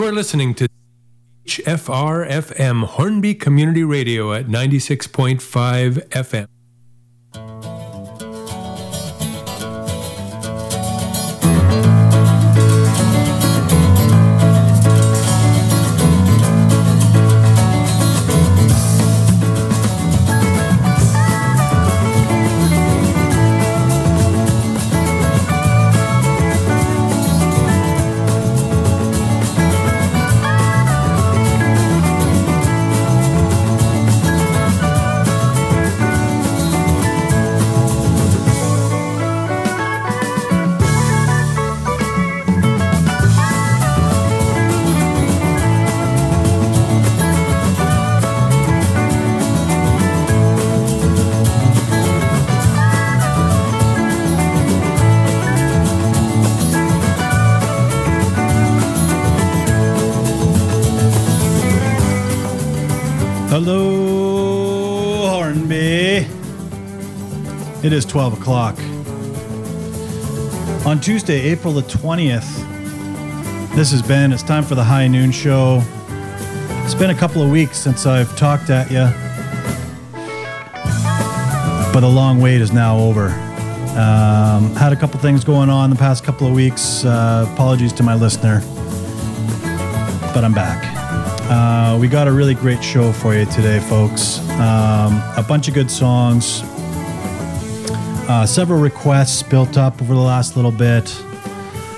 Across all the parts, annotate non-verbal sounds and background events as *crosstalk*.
You are listening to HFR FM Hornby Community Radio at 96.5 FM. Is 12 o'clock. On Tuesday, April the 20th, this has been, it's time for the High Noon Show. It's been a couple of weeks since I've talked at you, but the long wait is now over. Um, had a couple things going on the past couple of weeks. Uh, apologies to my listener, but I'm back. Uh, we got a really great show for you today, folks. Um, a bunch of good songs, uh, several requests built up over the last little bit.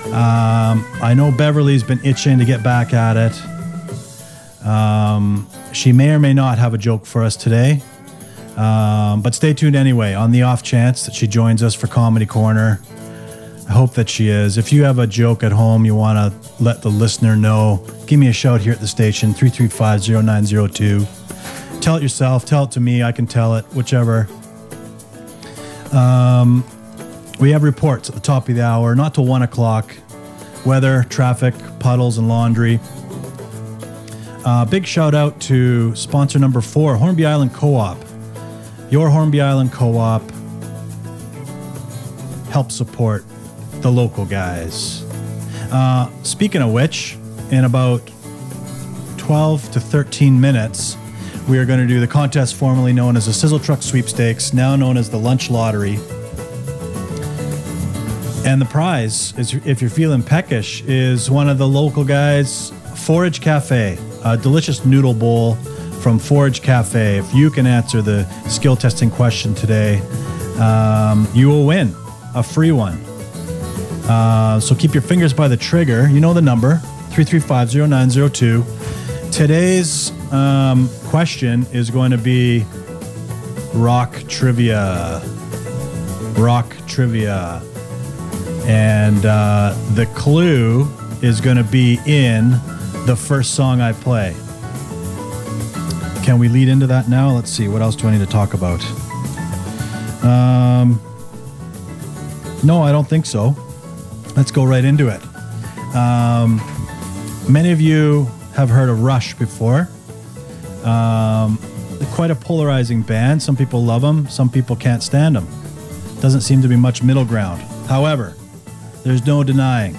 Um, I know Beverly's been itching to get back at it. Um, she may or may not have a joke for us today. Um, but stay tuned anyway on the off chance that she joins us for Comedy Corner. I hope that she is. If you have a joke at home you want to let the listener know, give me a shout here at the station 335 0902. Tell it yourself, tell it to me, I can tell it, whichever. Um, we have reports at the top of the hour, not till one o'clock. Weather, traffic, puddles, and laundry. Uh, big shout out to sponsor number four, Hornby Island Co op. Your Hornby Island Co op help support the local guys. Uh, speaking of which, in about 12 to 13 minutes, we are going to do the contest formerly known as the Sizzle Truck Sweepstakes, now known as the Lunch Lottery. And the prize is, if you're feeling peckish, is one of the local guys, Forage Cafe, a delicious noodle bowl from Forage Cafe. If you can answer the skill testing question today, um, you will win a free one. Uh, so keep your fingers by the trigger. You know the number 335 0902. Today's um, question is going to be rock trivia. Rock trivia. And uh, the clue is going to be in the first song I play. Can we lead into that now? Let's see. What else do I need to talk about? Um, no, I don't think so. Let's go right into it. Um, many of you have heard of Rush before. Um, quite a polarizing band. Some people love them, some people can't stand them. Doesn't seem to be much middle ground. However, there's no denying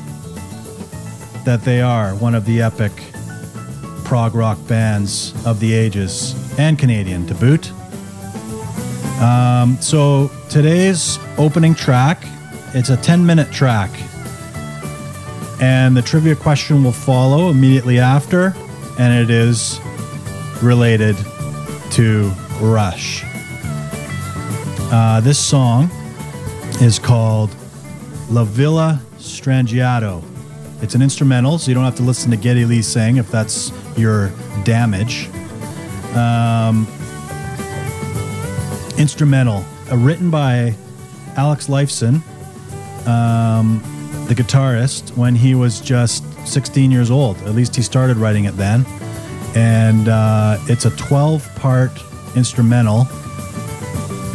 that they are one of the epic prog rock bands of the ages and Canadian to boot. Um, so today's opening track, it's a 10 minute track. And the trivia question will follow immediately after, and it is related to Rush. Uh, this song is called La Villa Strangiato. It's an instrumental, so you don't have to listen to Geddy Lee sing if that's your damage. Um, instrumental, uh, written by Alex Lifeson, um, the guitarist, when he was just 16 years old. At least he started writing it then. And uh, it's a 12 part instrumental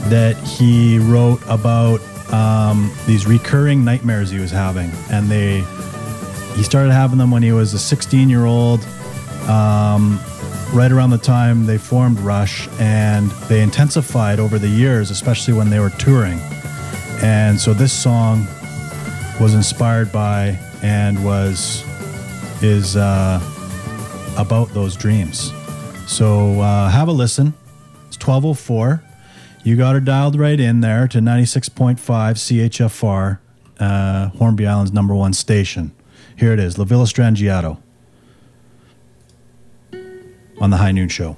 that he wrote about um, these recurring nightmares he was having. And they he started having them when he was a 16 year old. Um, right around the time they formed Rush, and they intensified over the years, especially when they were touring. And so this song was inspired by and was is uh, about those dreams. So uh, have a listen. It's 1204. You got her dialed right in there to 96.5 CHFR, uh, Hornby Island's number one station. Here it is, La Villa Strangiato on the High Noon Show.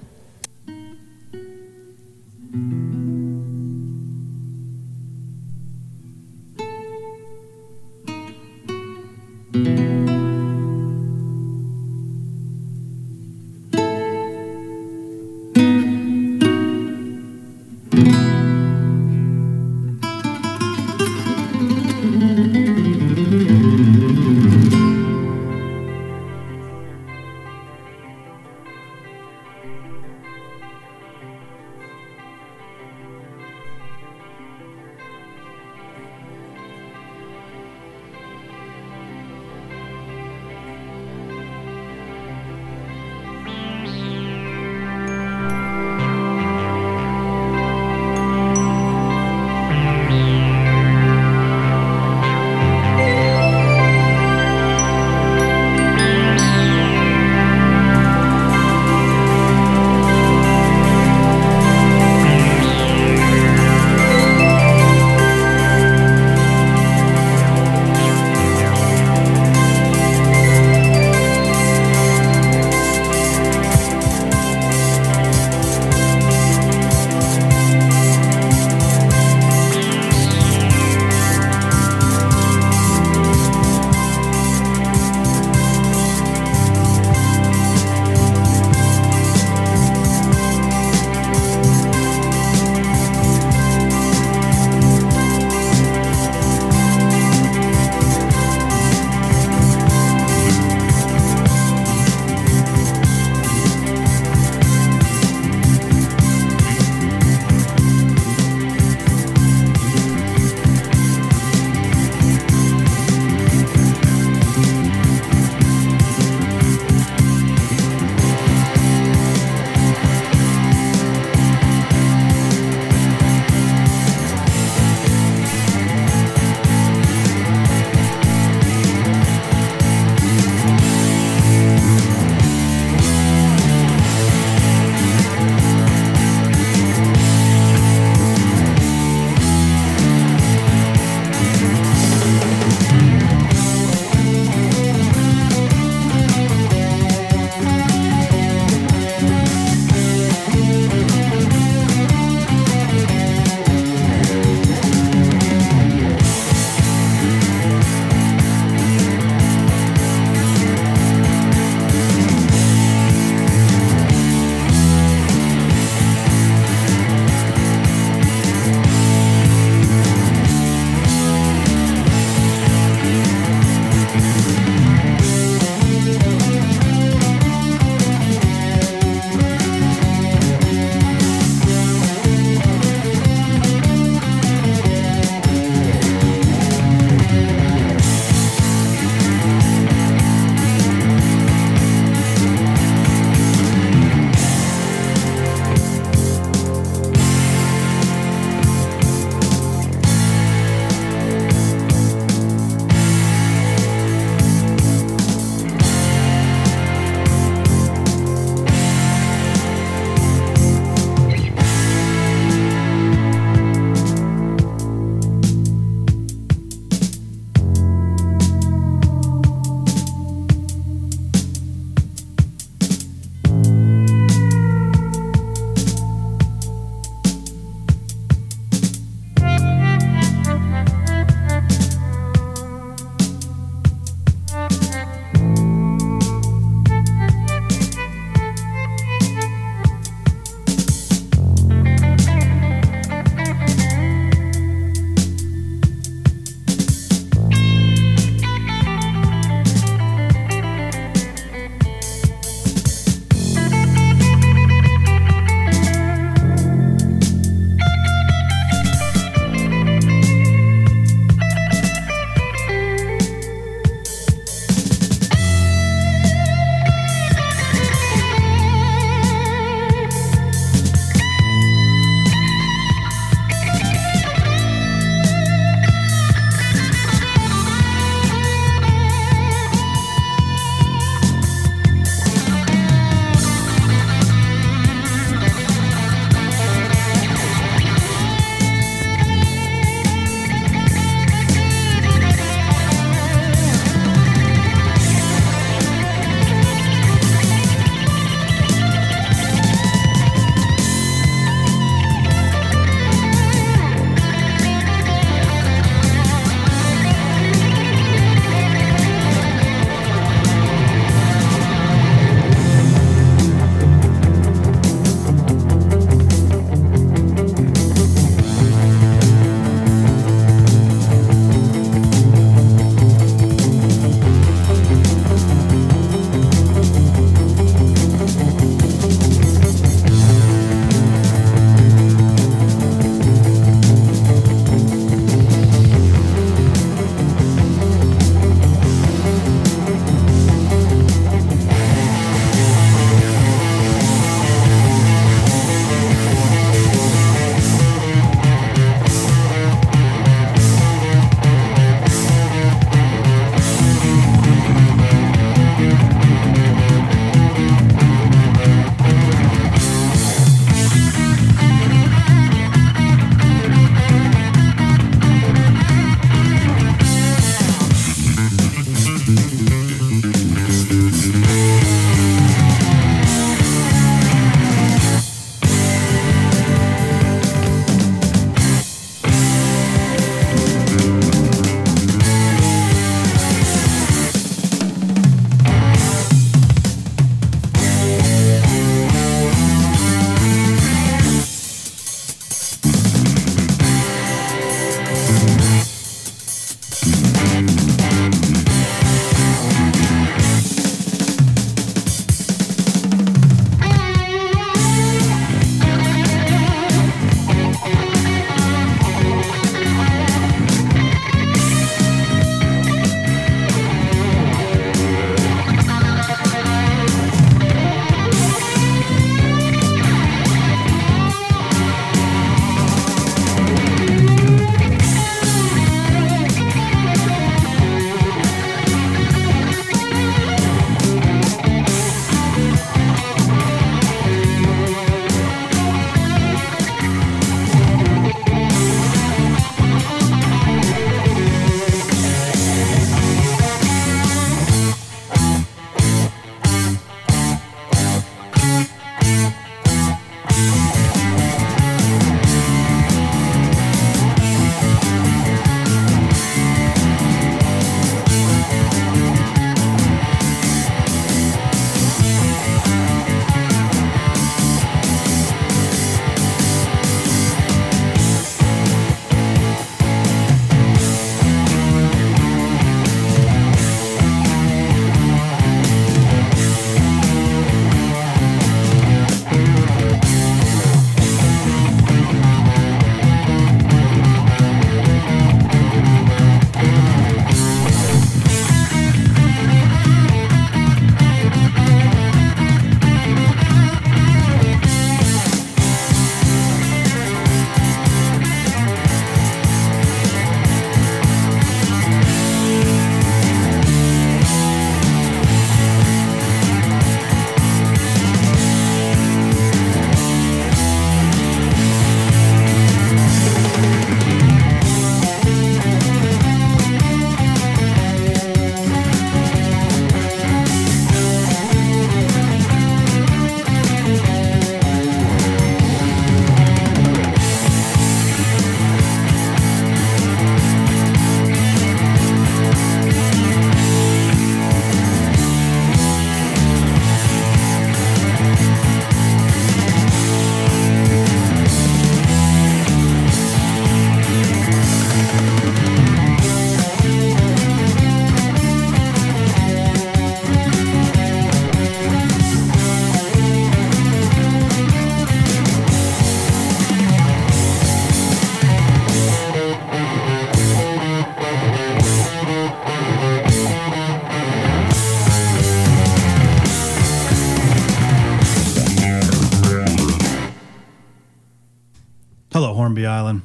Island.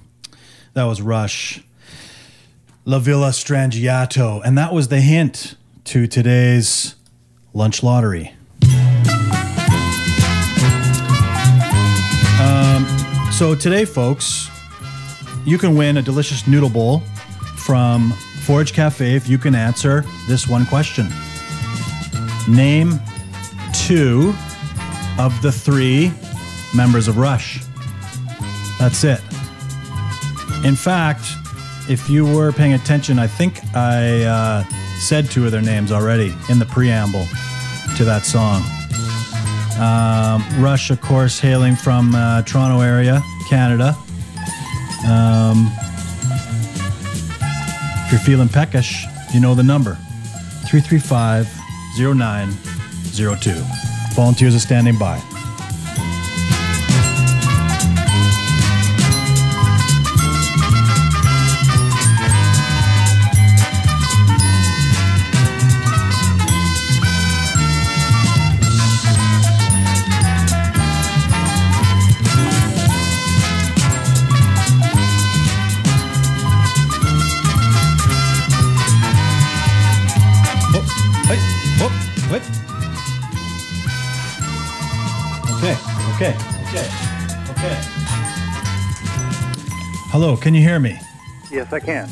That was Rush. La Villa Strangiato. And that was the hint to today's lunch lottery. Um, so today, folks, you can win a delicious noodle bowl from Forage Cafe if you can answer this one question. Name two of the three members of Rush. That's it. In fact, if you were paying attention, I think I uh, said two of their names already in the preamble to that song. Um, Rush, of course, hailing from uh, Toronto area, Canada. Um, if you're feeling peckish, you know the number 335 0902. Volunteers are standing by. Okay, okay, okay. Hello, can you hear me? Yes, I can.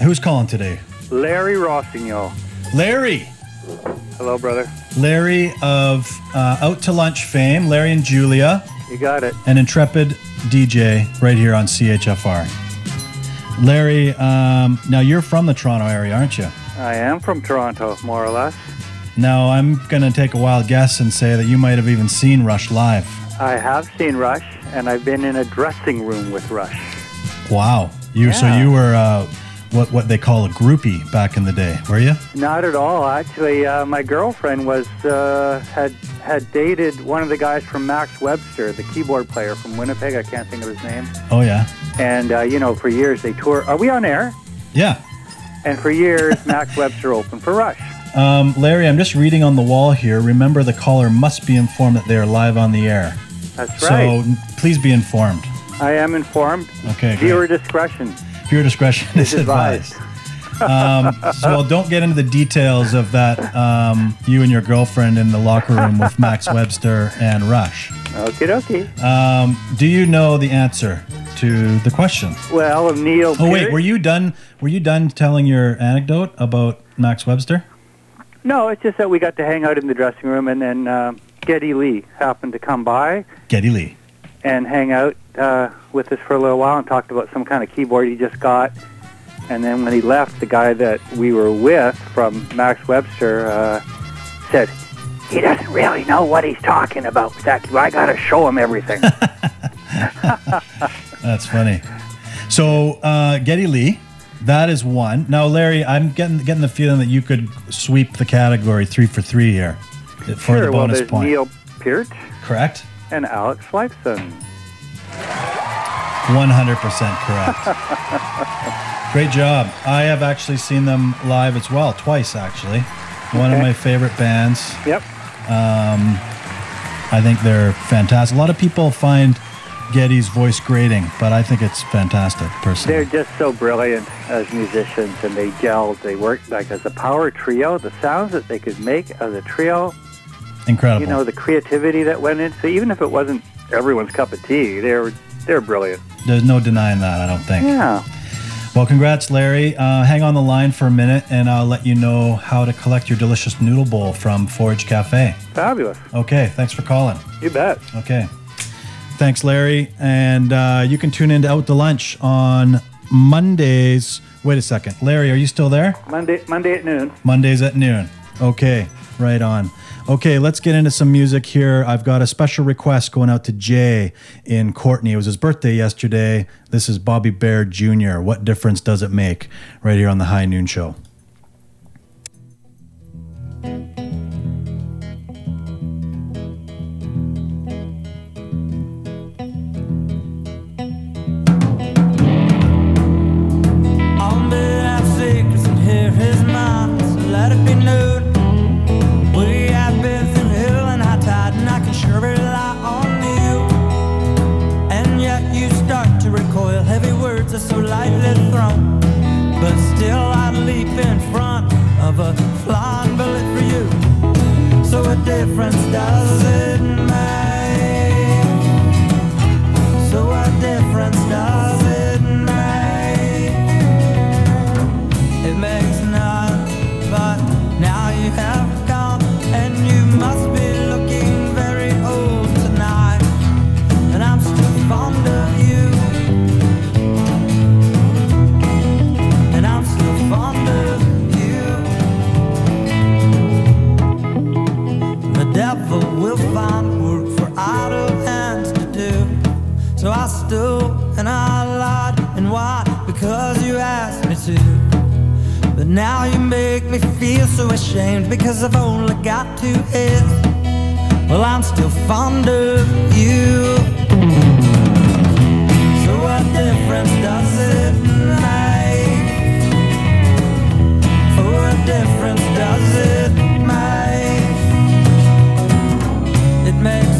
Who's calling today? Larry Rossignol. Larry. Hello, brother. Larry of uh, Out to Lunch fame, Larry and Julia, You got it. an intrepid DJ right here on CHFR. Larry, um, now you're from the Toronto area, aren't you? I am from Toronto, more or less. Now I'm going to take a wild guess and say that you might have even seen Rush live. I have seen Rush, and I've been in a dressing room with Rush. Wow. You so you were uh, what what they call a groupie back in the day, were you? Not at all, actually. Uh, my girlfriend was uh, had had dated one of the guys from Max Webster, the keyboard player from Winnipeg. I can't think of his name. Oh yeah. And uh, you know, for years they tour. Are we on air? Yeah. And for years, Max Webster opened for Rush. Um, Larry, I'm just reading on the wall here. Remember, the caller must be informed that they are live on the air. That's So right. n- please be informed. I am informed. Okay. great. Viewer discretion. Viewer discretion is is advised. advised. um, so don't get into the details of that. Um, you and your girlfriend in the locker room with Max Webster and Rush. Okie dokie. Um, do you know the answer to the question? Well, Neil. Oh wait, were you done? Were you done telling your anecdote about Max Webster? No, it's just that we got to hang out in the dressing room, and then uh, Geddy Lee happened to come by Geddy Lee. and hang out uh, with us for a little while and talked about some kind of keyboard he just got. And then when he left, the guy that we were with from Max Webster uh, said, "He doesn't really know what he's talking about that. I got to show him everything." *laughs* *laughs* That's funny. So uh, Geddy Lee, that is one. Now, Larry, I'm getting getting the feeling that you could sweep the category three for three here for sure. the well, bonus there's point. Neil Peart Correct. and Alex Lifeson. One hundred percent correct. *laughs* Great job. I have actually seen them live as well, twice actually. One of my favorite bands. Yep. Um, I think they're fantastic. A lot of people find Geddy's voice grating, but I think it's fantastic personally. They're just so brilliant as musicians, and they gelled. They worked like as a power trio. The sounds that they could make as a trio, Incredible. you know, the creativity that went into. Even if it wasn't everyone's cup of tea, they were they're brilliant. There's no denying that, I don't think. Yeah. Well, congrats, Larry. Uh, hang on the line for a minute, and I'll let you know how to collect your delicious noodle bowl from Forage Cafe. Fabulous. Okay, thanks for calling. You bet. Okay. Thanks, Larry. And uh, you can tune in to Out to Lunch on Mondays. Wait a second. Larry, are you still there? Monday Monday at noon. Mondays at noon. Okay, right on. Okay, let's get into some music here. I've got a special request going out to Jay in Courtenay. It was his birthday yesterday. This is Bobby Bare Jr. What difference does it make? Right here on the High Noon Show. are so lightly thrown. But still, I'd leap in front of a flying bullet for you. So, what difference does it make? Now you make me feel so ashamed because I've only got two heads. Well, I'm still fond of you. So, what difference does it make? What difference does it make? It makes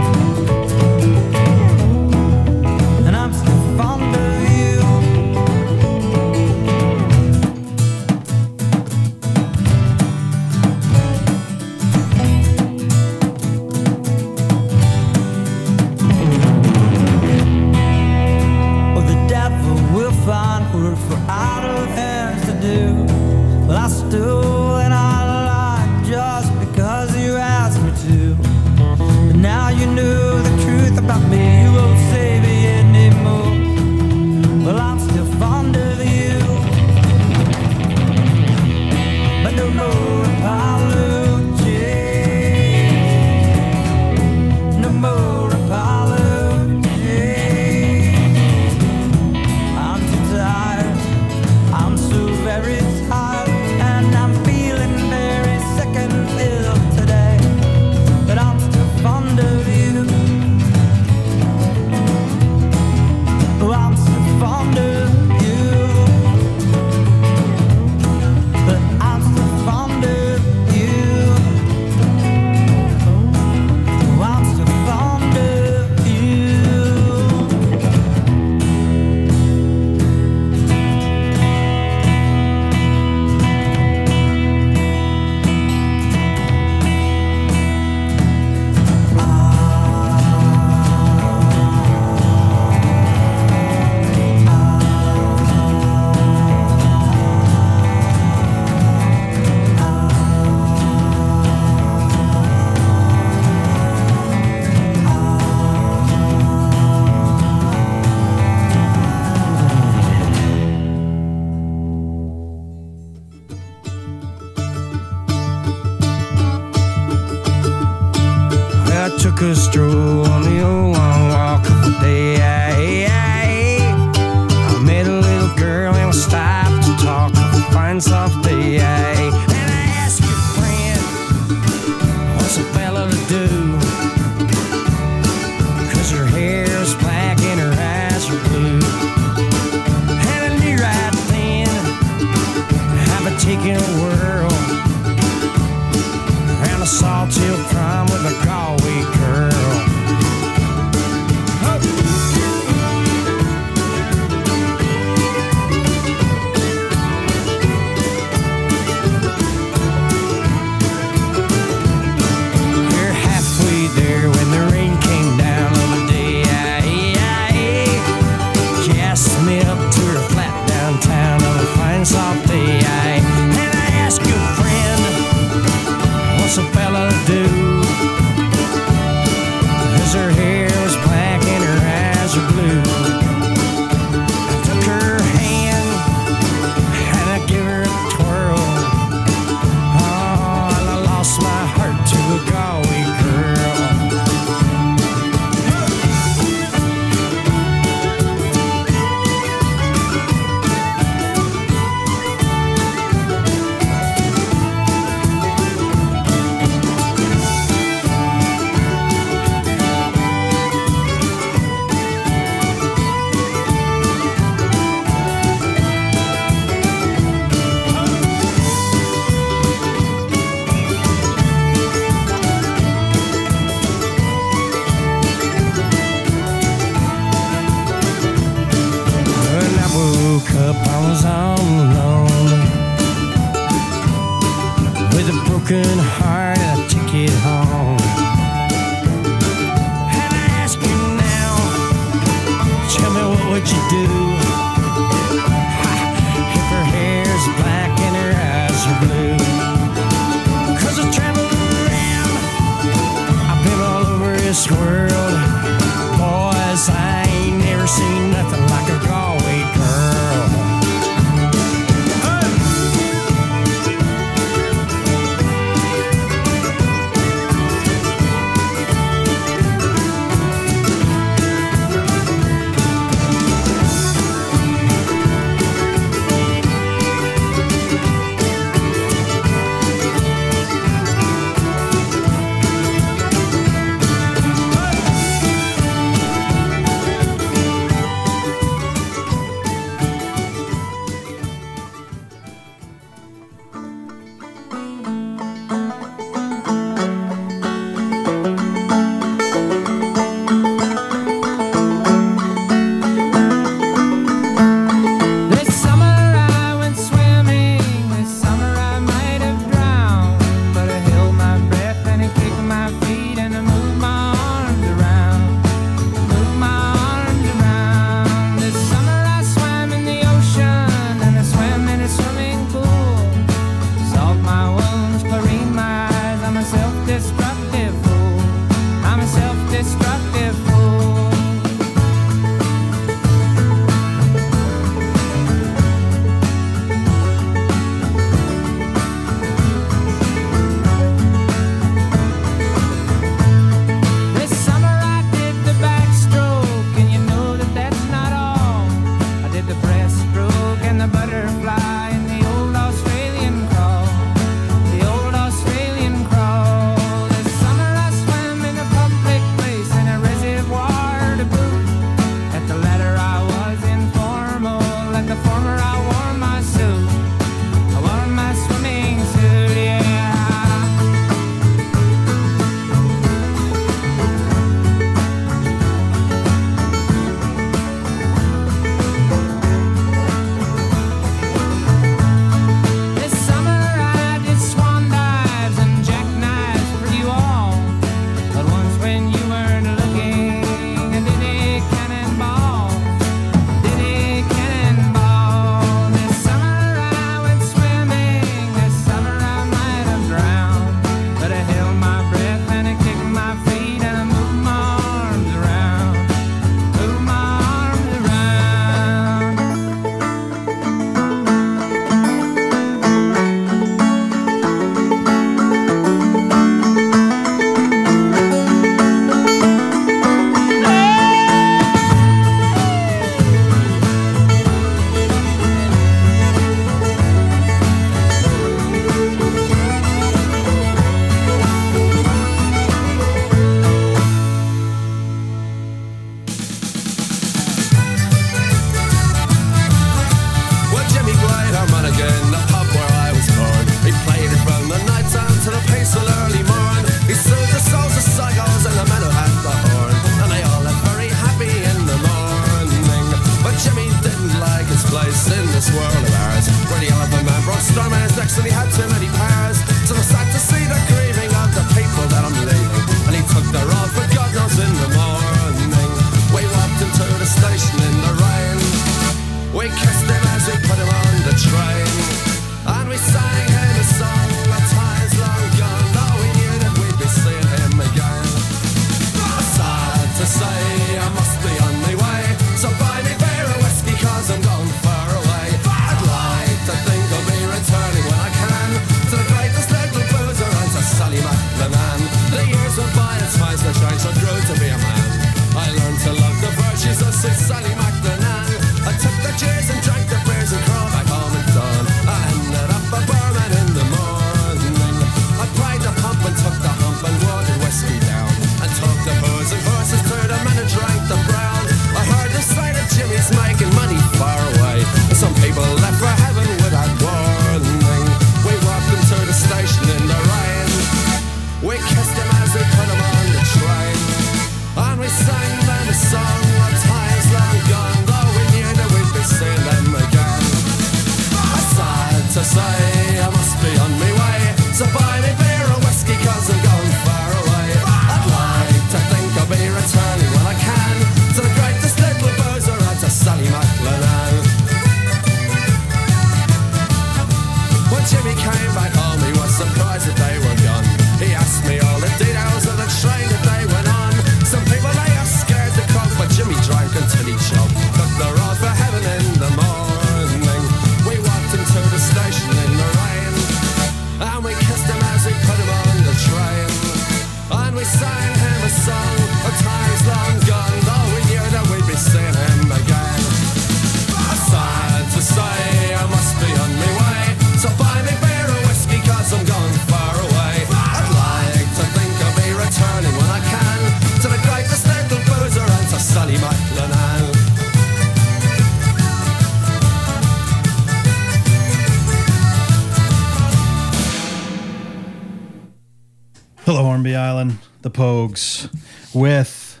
the Pogues, with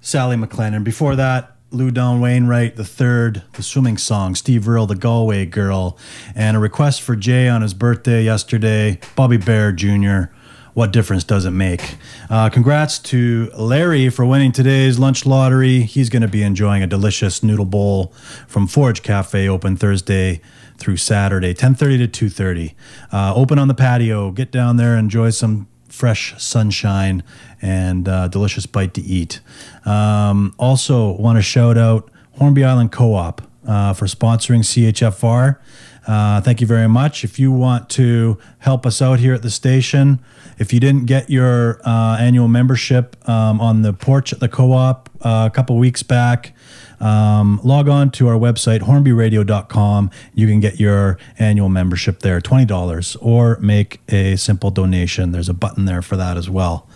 Sally MacLennane. Before that, Loudon Wainwright the third, the swimming song, Steve Earle, the Galway Girl, and a request for Jay on his birthday yesterday, Bobby Bare Jr. What difference does it make? Uh, congrats to Larry for winning today's lunch lottery. He's going to be enjoying a delicious noodle bowl from Forage Cafe, open Thursday through Saturday, 10:30 to 2:30. Uh, open on the patio. Get down there, enjoy some fresh sunshine and uh, delicious bite to eat. Um, also, want to shout out Hornby Island Co-op uh, for sponsoring CHFR. Uh, thank you very much. If you want to help us out here at the station, if you didn't get your uh, annual membership um, on the porch at the co-op uh, a couple weeks back, um, log on to our website, hornbyradio.com. You can get your annual membership there, $20, or make a simple donation. There's a button there for that as well.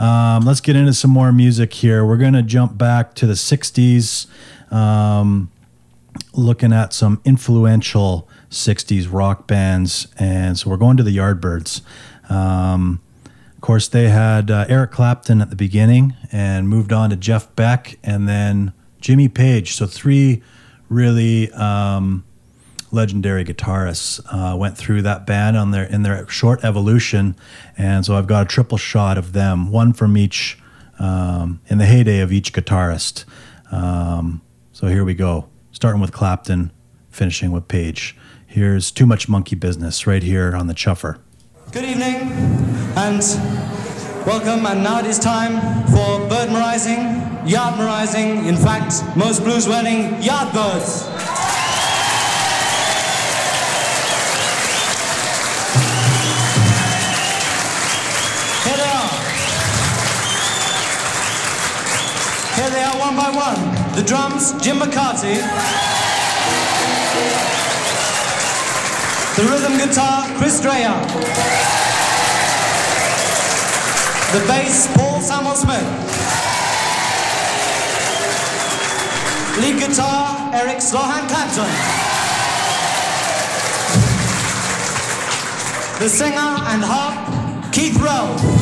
Um, let's get into some more music here. We're going to jump back to the 60s, um, looking at some influential 60s rock bands. And so we're going to the Yardbirds. Um, of course, they had uh, Eric Clapton at the beginning and moved on to Jeff Beck and then Jimmy Page. So three really um, legendary guitarists uh, went through that band on their in their short evolution, and so I've got a triple shot of them, one from each um, in the heyday of each guitarist. Um, so here we go, starting with Clapton, finishing with Page. Here's Too Much Monkey Business right here on the Chuffer. Good evening and welcome. And now it is time for birdmerizing, yardmerizing, in fact, most blues wedding yardbirds. Here they are. Here they are one by one. The drums, Jim McCarty. The rhythm guitar, Chris Dreja. The bass, Paul Samwell-Smith. Lead guitar, Eric Slowhand Clapton. The singer and harp, Keith Rowe.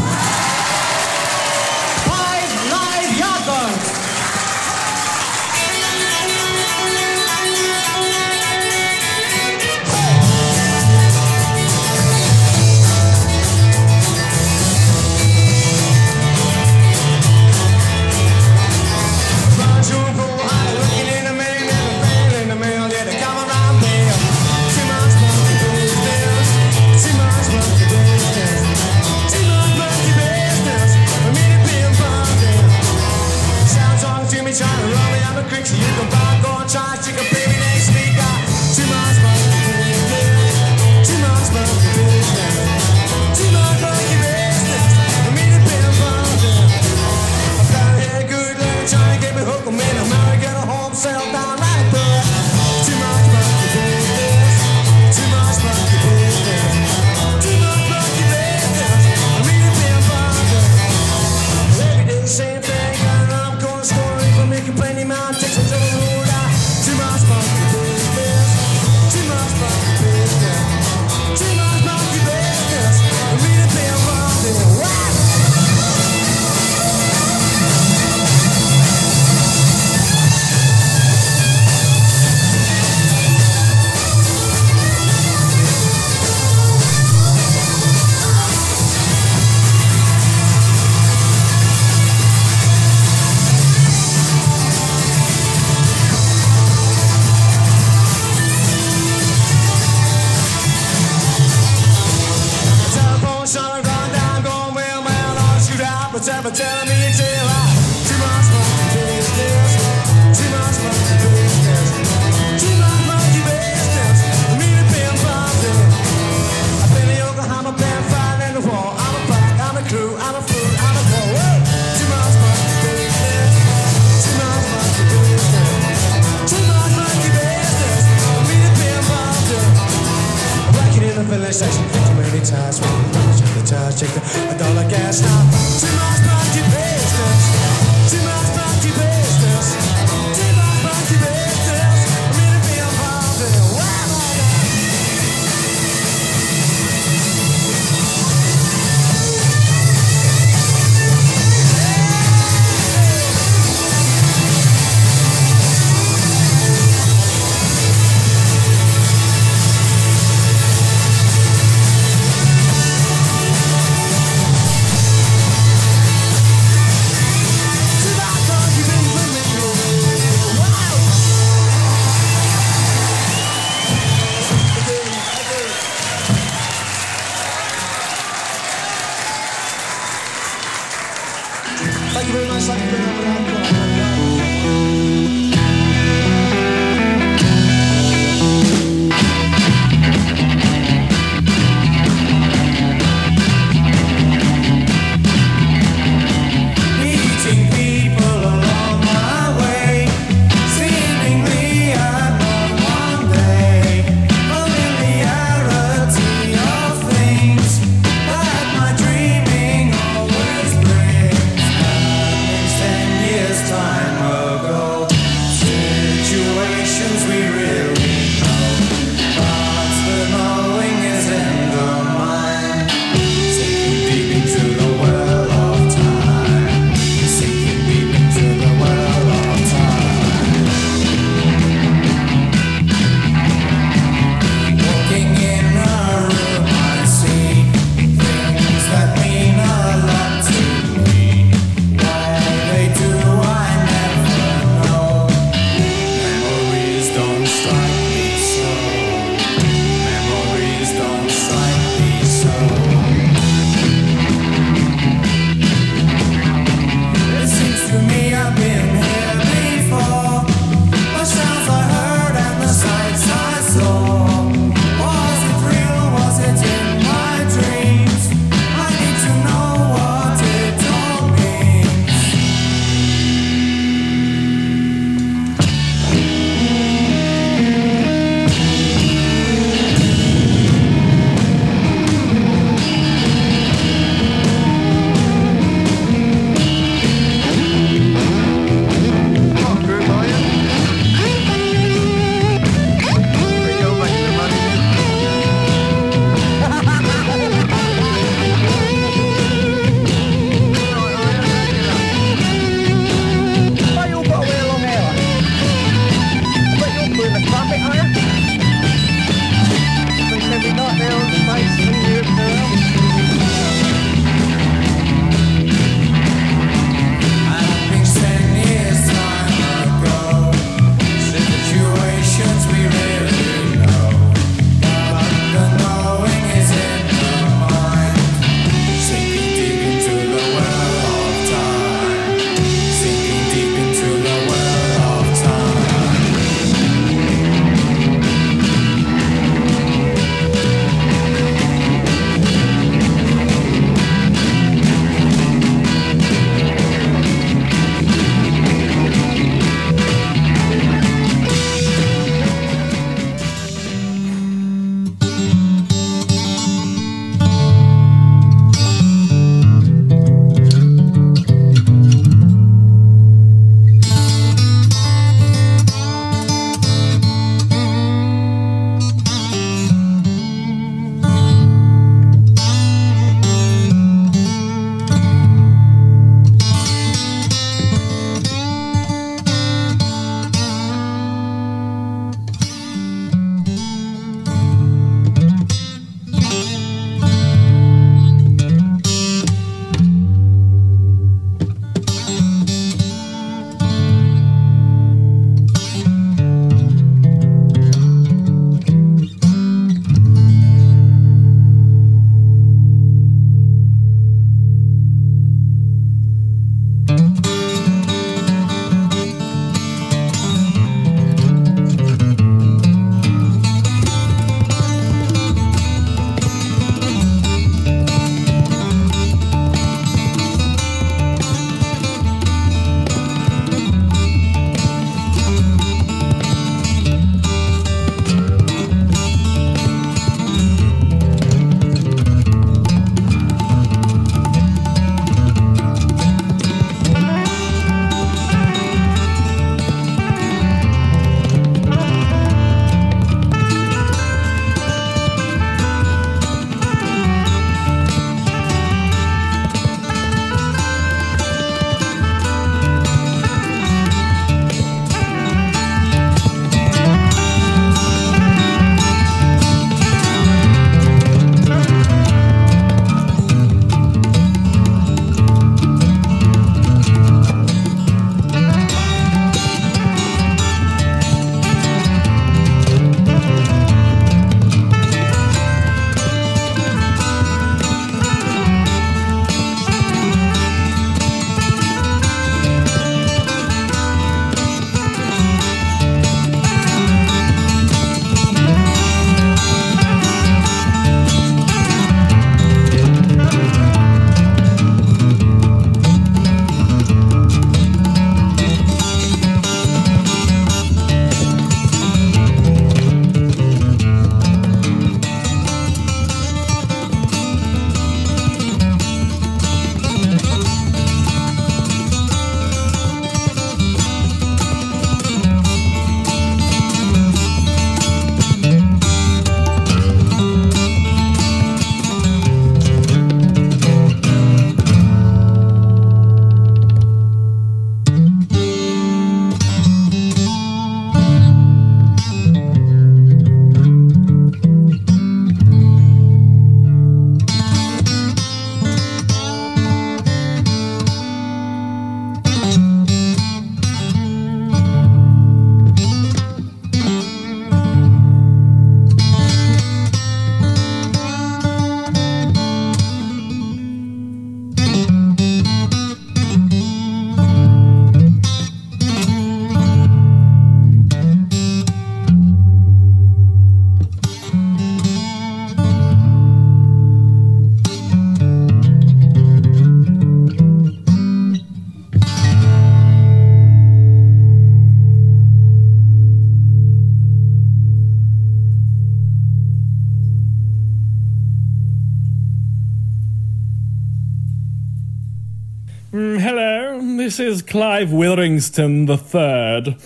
Is Clive Willingston III.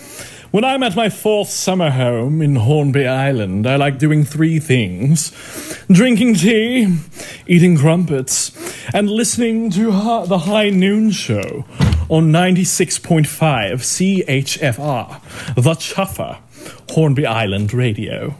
When I'm at my fourth summer home in Hornby Island, I like doing three things drinking tea, eating crumpets, and listening to the High Noon Show on 96.5 CHFR, The Chuffer, Hornby Island Radio.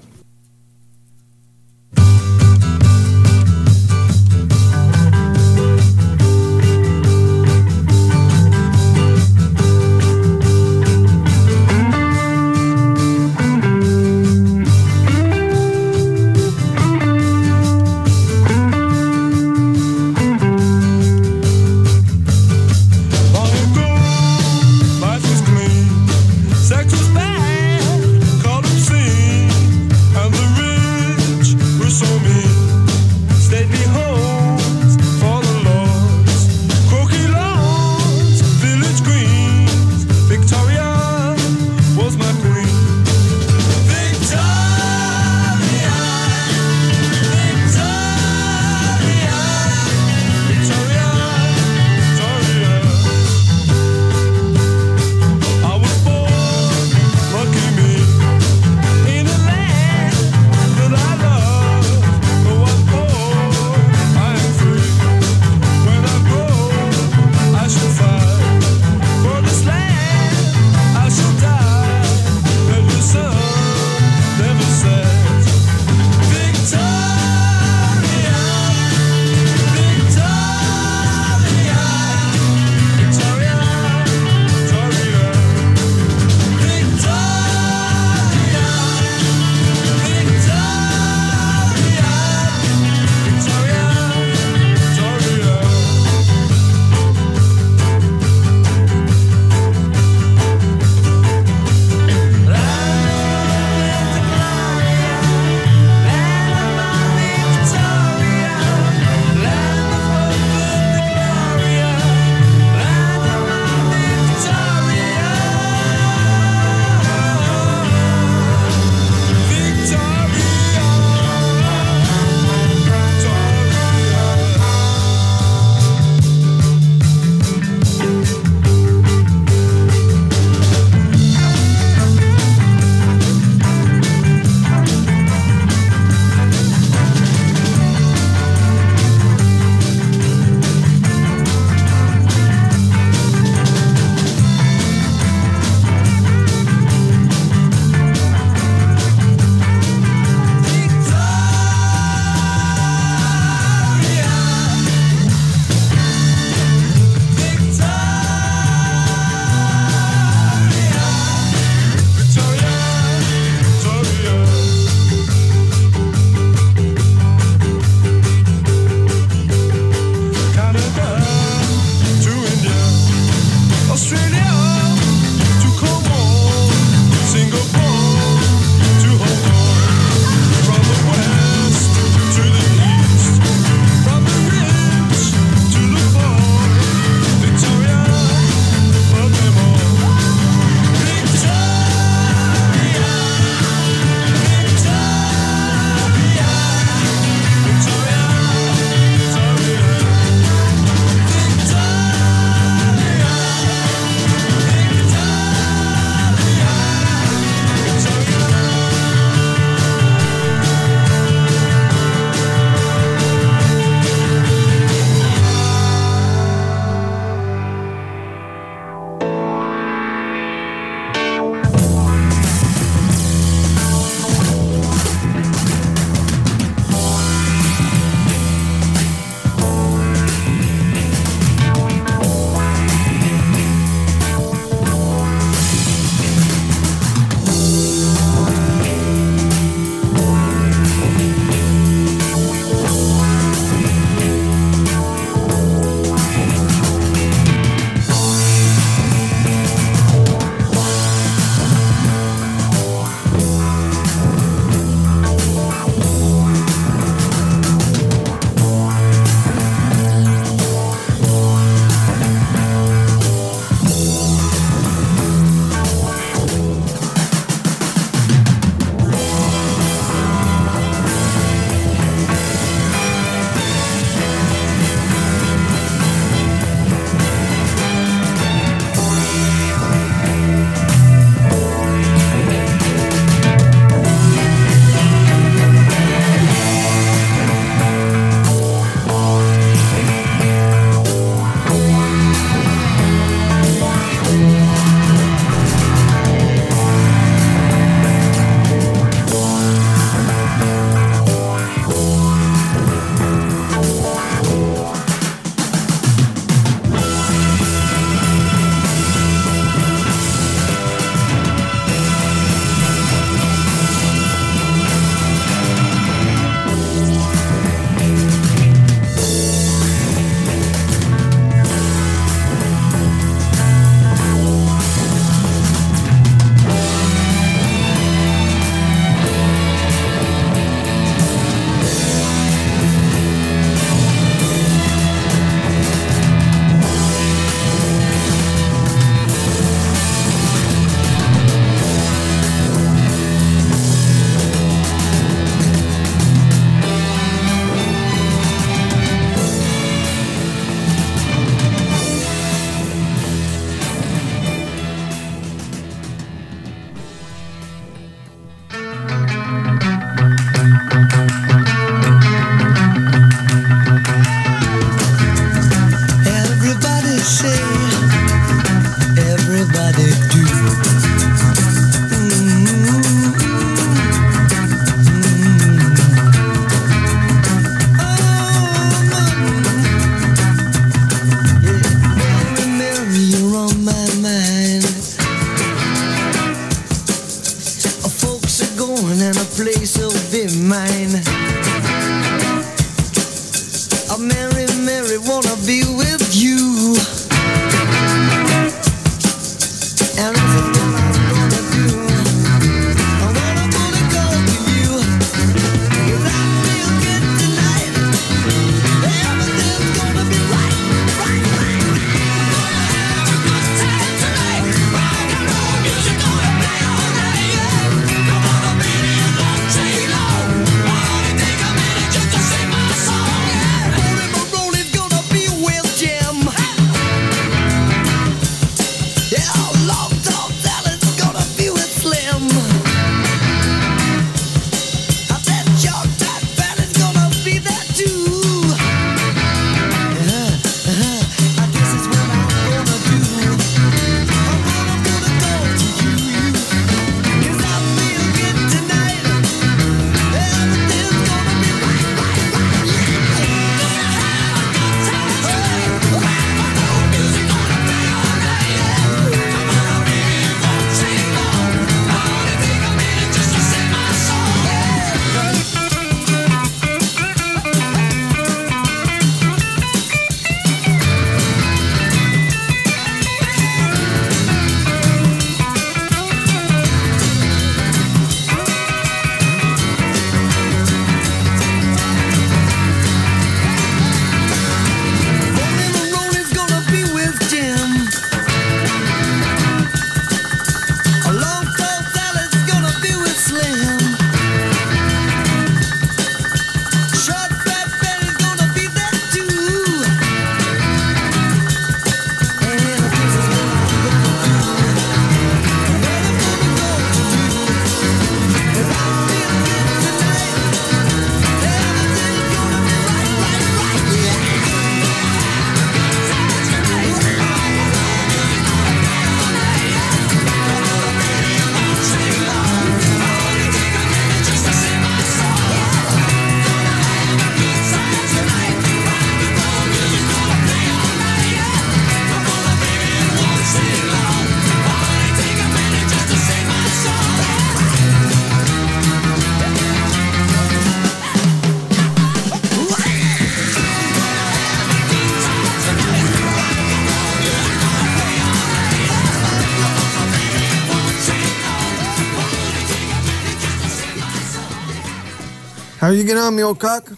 you getting on me, old cock?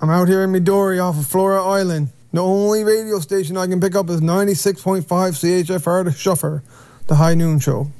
I'm out here in Midori off of Flora Island. The only radio station I can pick up is 96.5 CHFR to Chuffer, the High Noon Show.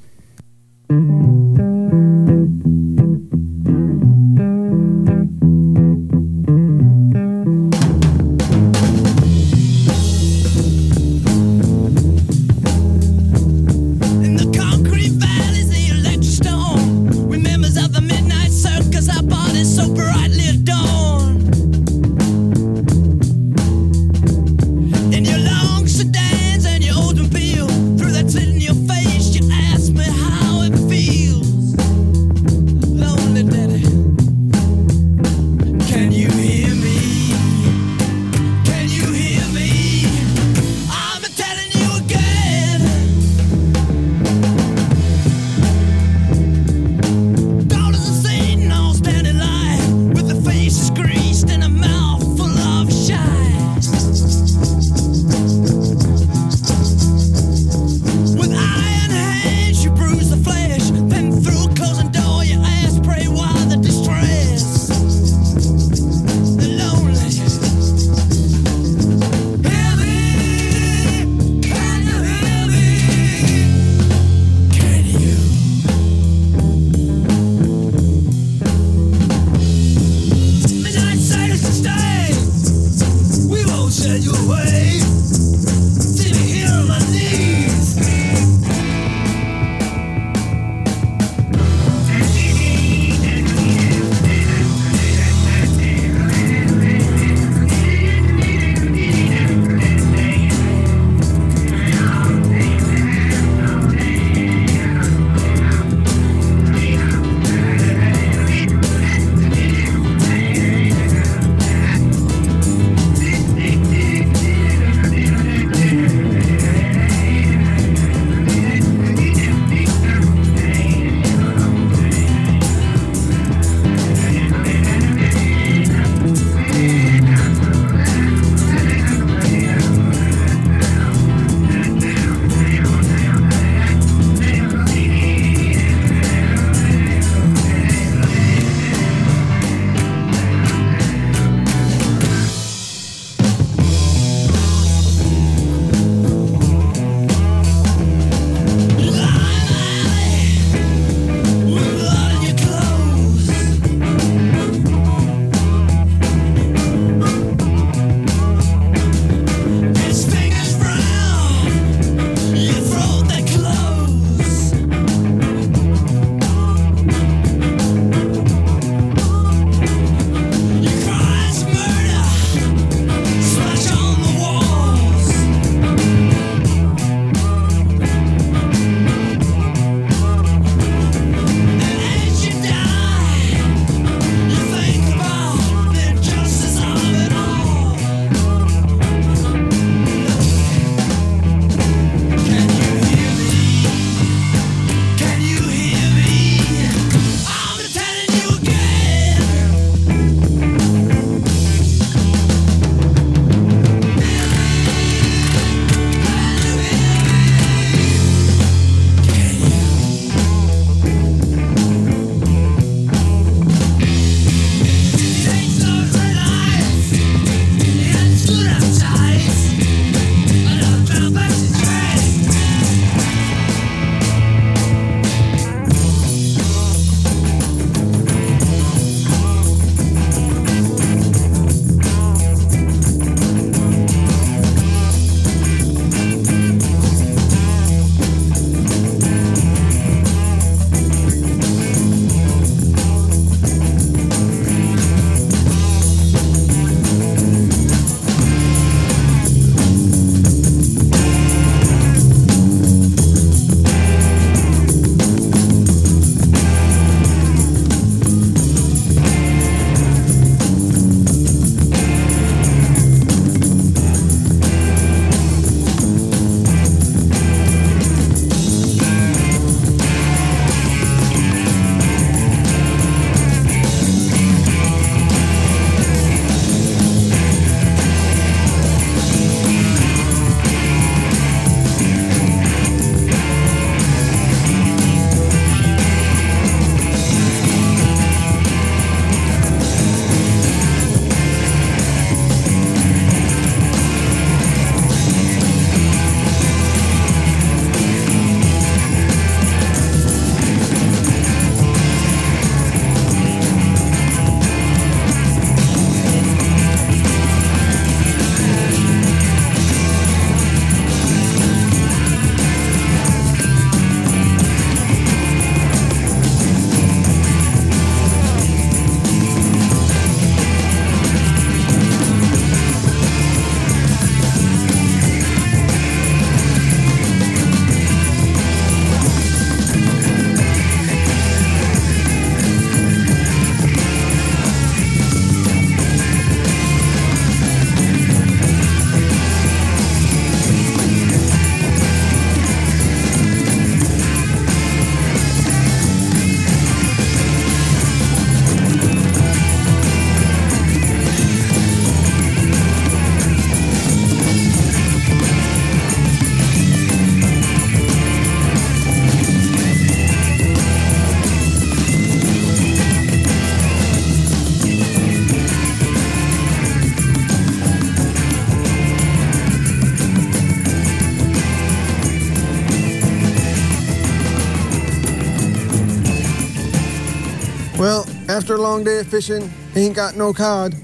After a long day of fishing, ain't got no cod.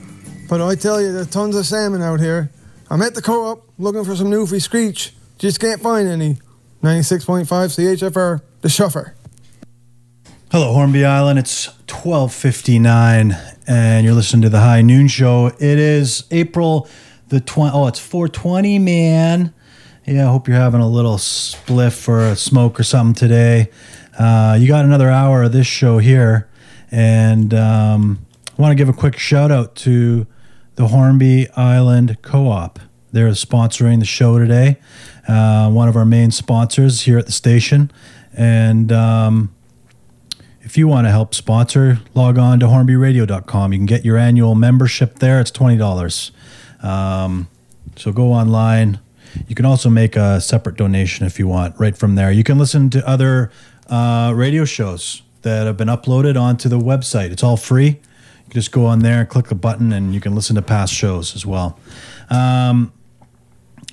But I tell you, there's tons of salmon out here. I'm at the co-op looking for some Newfie Screech. Just can't find any. 96.5 CHFR, the Chuffer. Hello, Hornby Island. It's 12:59, and you're listening to the High Noon Show. It is April the 20. Oh, it's 420, man. Yeah, I hope you're having a little spliff or a smoke or something today. Uh, you got another hour of this show here, and um, I want to give a quick shout out to the Hornby Island Co-op. They're sponsoring the show today. Uh, one of our main sponsors here at the station, and. Um, if you want to help sponsor, log on to hornbyradio.com. You can get your annual membership there. It's $20. Um, so go online. You can also make a separate donation if you want right from there. You can listen to other uh, radio shows that have been uploaded onto the website. It's all free. You just go on there, click the button, and you can listen to past shows as well. Um,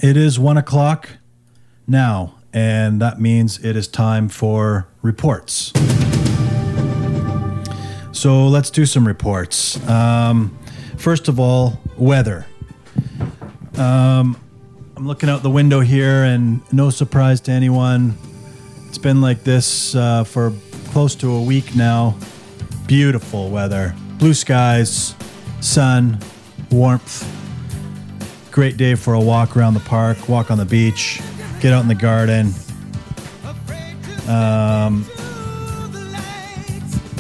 it is one o'clock now, and that means it is time for reports. So let's do some reports. Um, first of all, weather. Um, I'm looking out the window here, and no surprise to anyone, it's been like this uh, for close to a week now. Beautiful weather, blue skies, sun, warmth. Great day for a walk around the park, walk on the beach, get out in the garden. Um,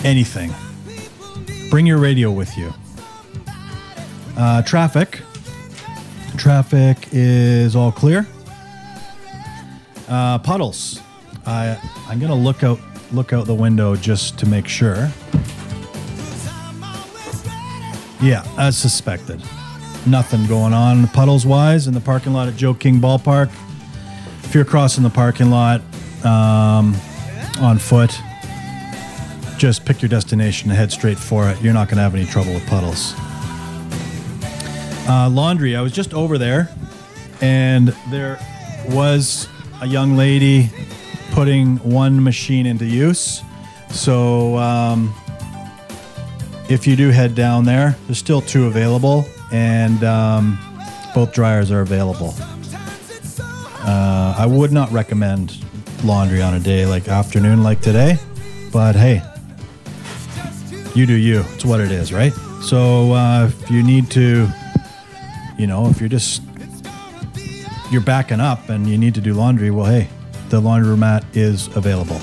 anything. Bring your radio with you. Uh, traffic. Traffic is all clear. Uh, puddles. I I'm gonna look out look out the window just to make sure. Yeah, as suspected. Nothing going on puddles wise in the parking lot at Joe King Ballpark. If you're crossing the parking lot um, on foot, just pick your destination and head straight for it. You're not going to have any trouble with puddles. Uh, laundry. I was just over there, and there was a young lady putting one machine into use. So, um, if you do head down there, there's still two available, and um, both dryers are available. Uh, I would not recommend laundry on a day like afternoon like today, but hey, you do you. It's what it is, right? So uh, if you need to, you know, if you're just you're backing up and you need to do laundry, well, hey, the laundromat is available.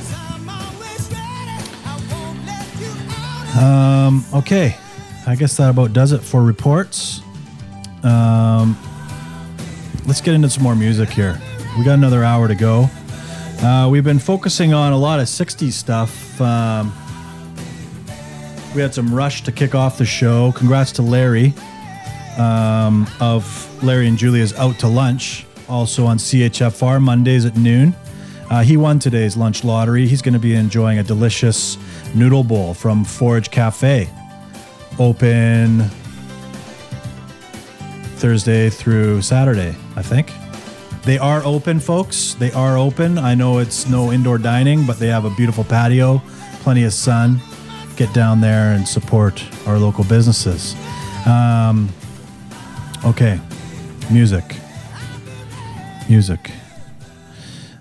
Um, okay, I guess that about does it for reports. Um, let's get into some more music here. We got another hour to go. Uh, we've been focusing on a lot of 60s stuff. Um, we had some rush to kick off the show. Congrats to Larry um, of Larry and Julia's Out to Lunch, also on CHFR Mondays at noon. Uh, he won today's lunch lottery. He's going to be enjoying a delicious noodle bowl from Forage Cafe. Open Thursday through Saturday, I think. They are open, folks. They are open. I know it's no indoor dining, but they have a beautiful patio, plenty of sun. Get down there and support our local businesses. Um, okay, music. Music.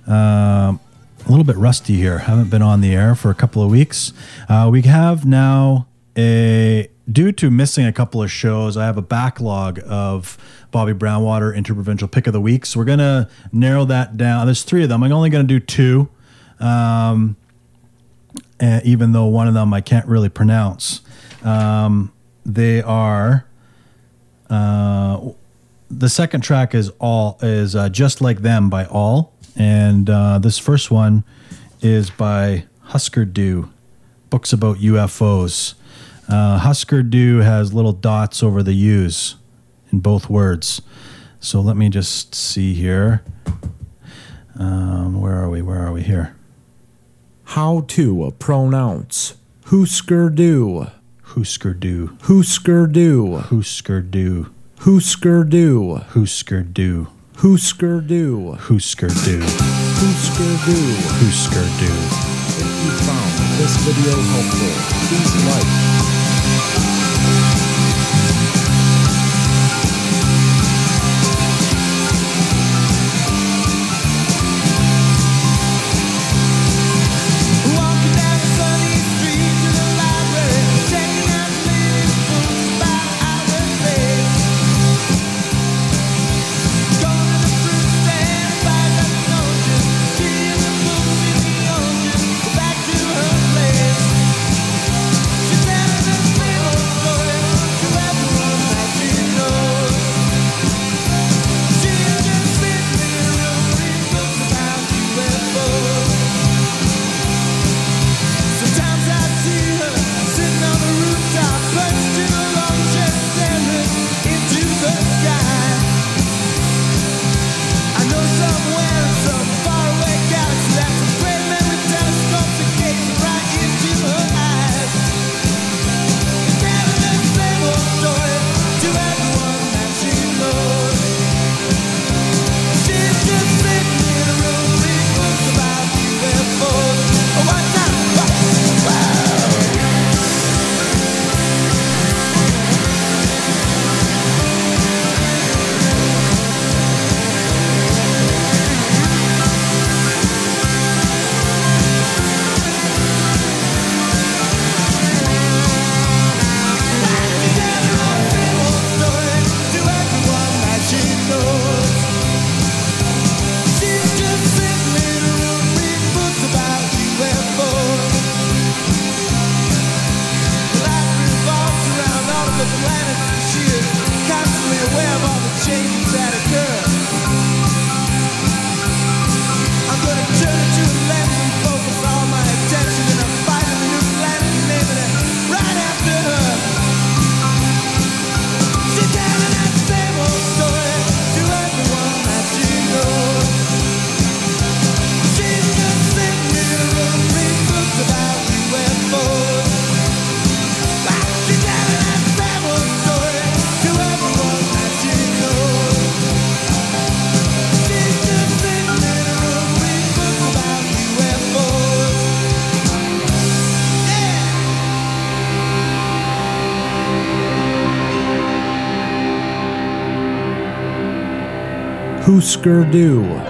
Um, a little bit rusty here. Haven't been on the air for a couple of weeks. Uh, we have now a due to missing a couple of shows. I have a backlog of Bobby Brownwater Interprovincial Pick of the Week. So we're gonna narrow that down. There's three of them. I'm only gonna do two, um, even though one of them I can't really pronounce. Um, they are. Uh, the second track is all is uh, just like them by all and uh, this first one is by husker du books about ufos uh, husker du has little dots over the u's in both words. So let me just see here. Um, where are we? Where are we? Here. How to pronounce Husker Du. husker du. Husker Du. husker du. Husker Du. husker du Husker Du. husker du Husker Du. husker du If you found this video helpful, please like, Husker Du.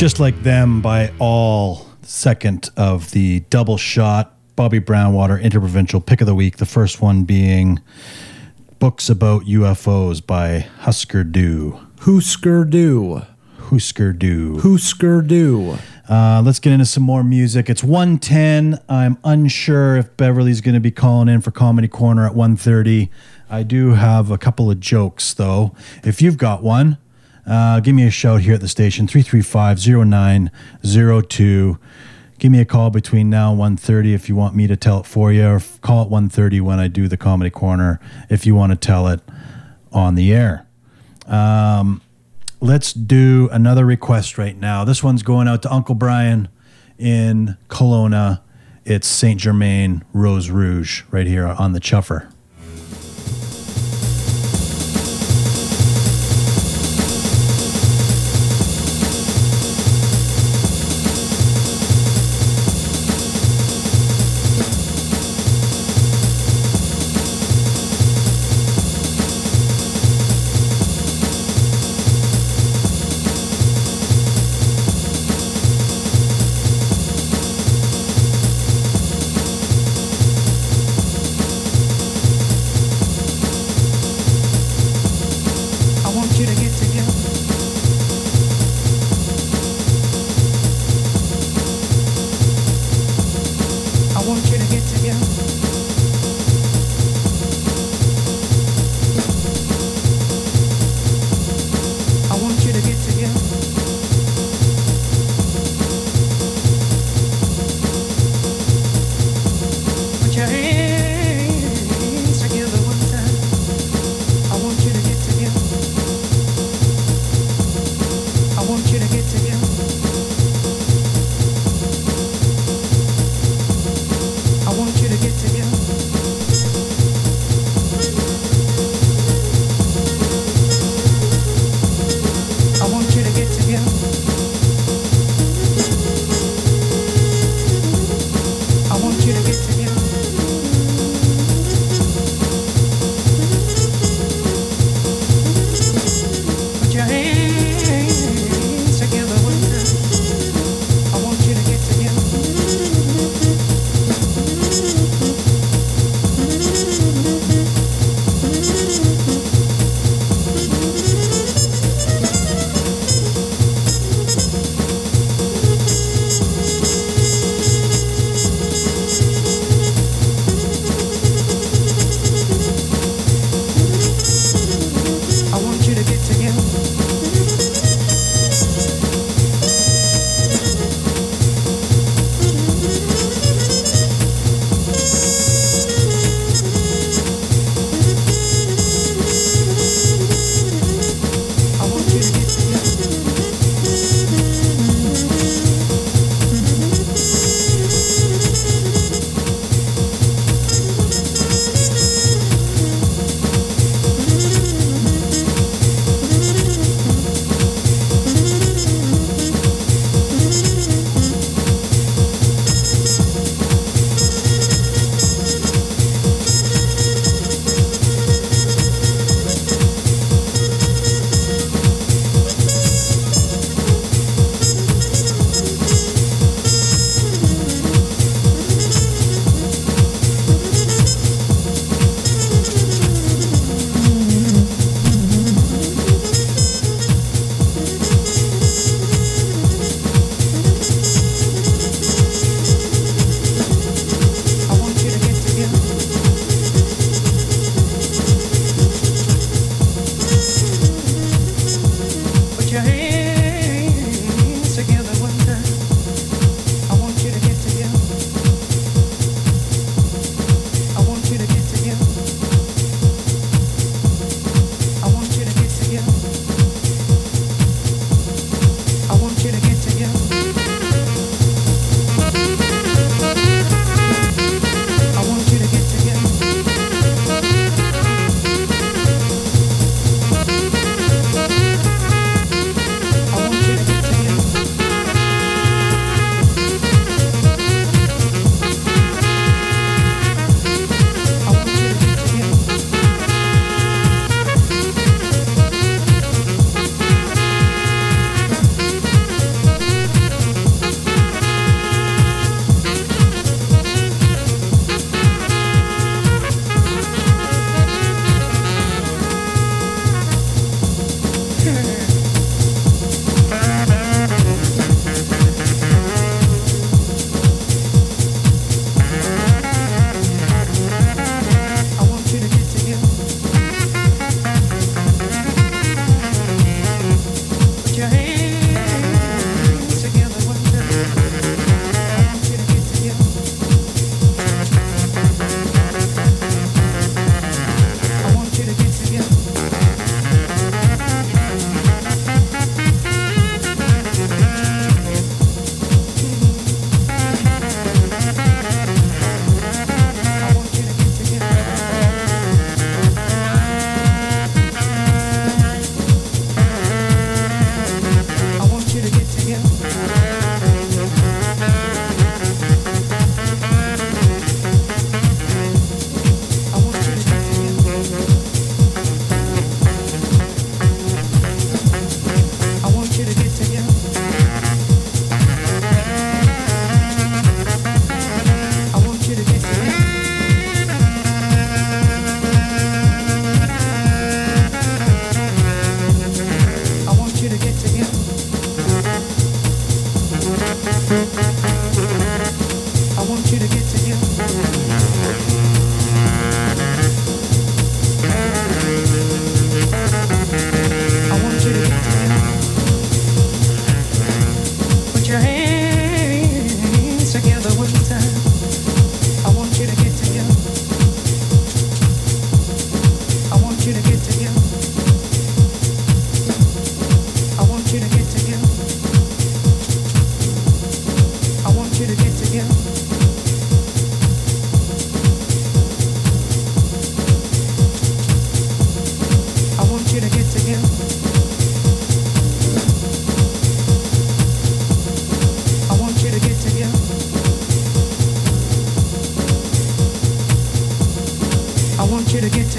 Just Like Them by All, second of the double shot Bobby Brownwater Interprovincial Pick of the Week. The first one being Books About UFOs by Husker Du. Husker Du. Husker Du. Husker Du. Uh, let's get into some more music. It's 110. I'm unsure if Beverly's going to be calling in for Comedy Corner at 1.30. I do have a couple of jokes, though. If you've got one, uh, give me a shout here at the station, 335-0902. Give me a call between now and 1.30 if you want me to tell it for you, or call at 1.30 when I do the Comedy Corner if you want to tell it on the air. Um, let's do another request right now. This one's going out to Uncle Brian in Kelowna. It's Saint Germain Rose Rouge right here on the Chuffer.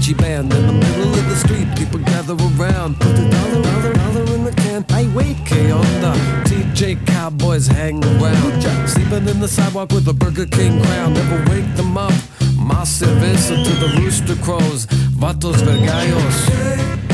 Mariachi band. In the middle of the street, people gather around. Put the dollar, dollar, dollar in the can. Hey, wait, K on the TJ Cowboys hang around. Sleeping in the sidewalk with a Burger King crown. Never wake them up. Más cerveza to the rooster crows. Vatos vergallos.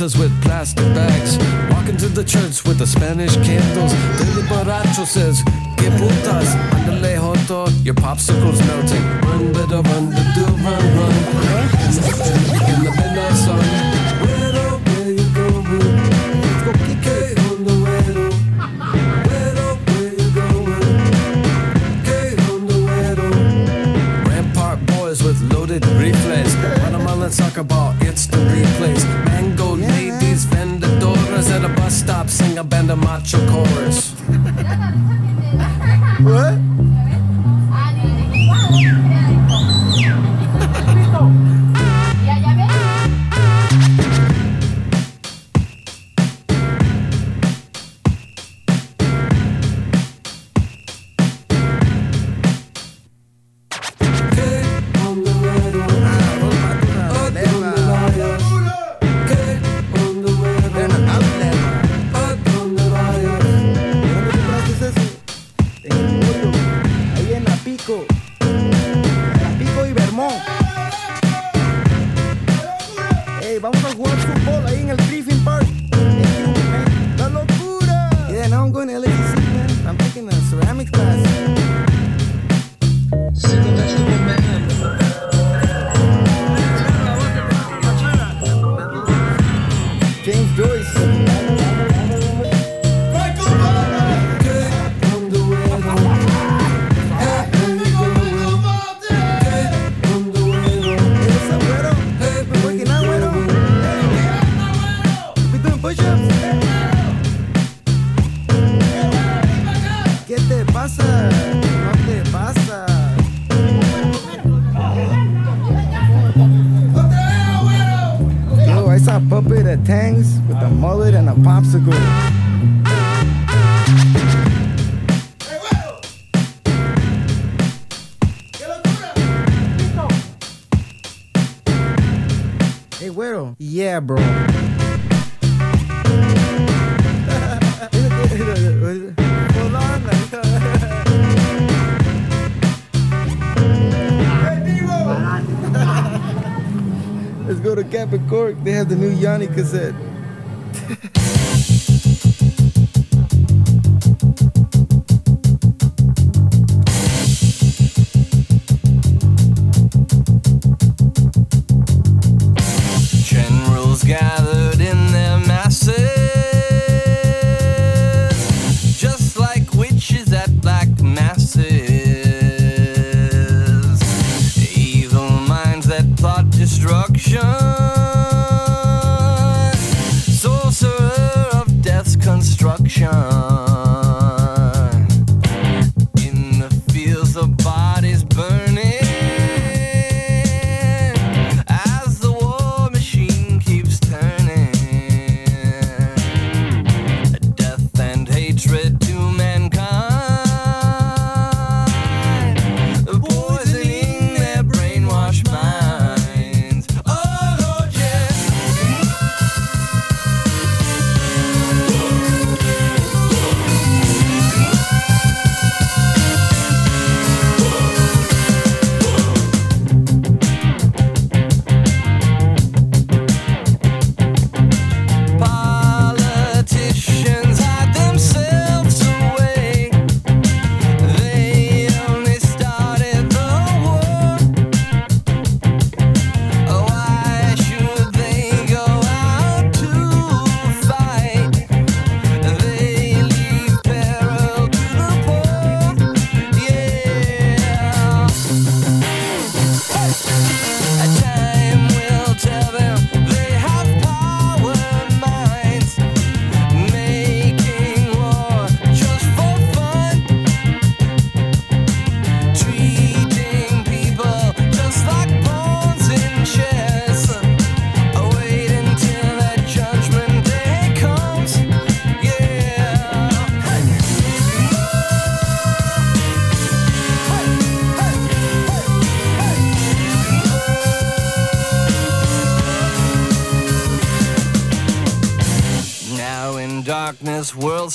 Abuelitas with plastic bags, walking to the church with the Spanish candles. Daily Borracho says, Que putas, andale joto, your popsicle's melting. Run, better run, the do run, run. In the, midnight sun. Where, where you? Go it on the the boys with loaded reflex. Watermelon soccer ball, instant replays. Cassette. Generals gathered in their masses, just like witches at black masses. Evil minds that plot destruction.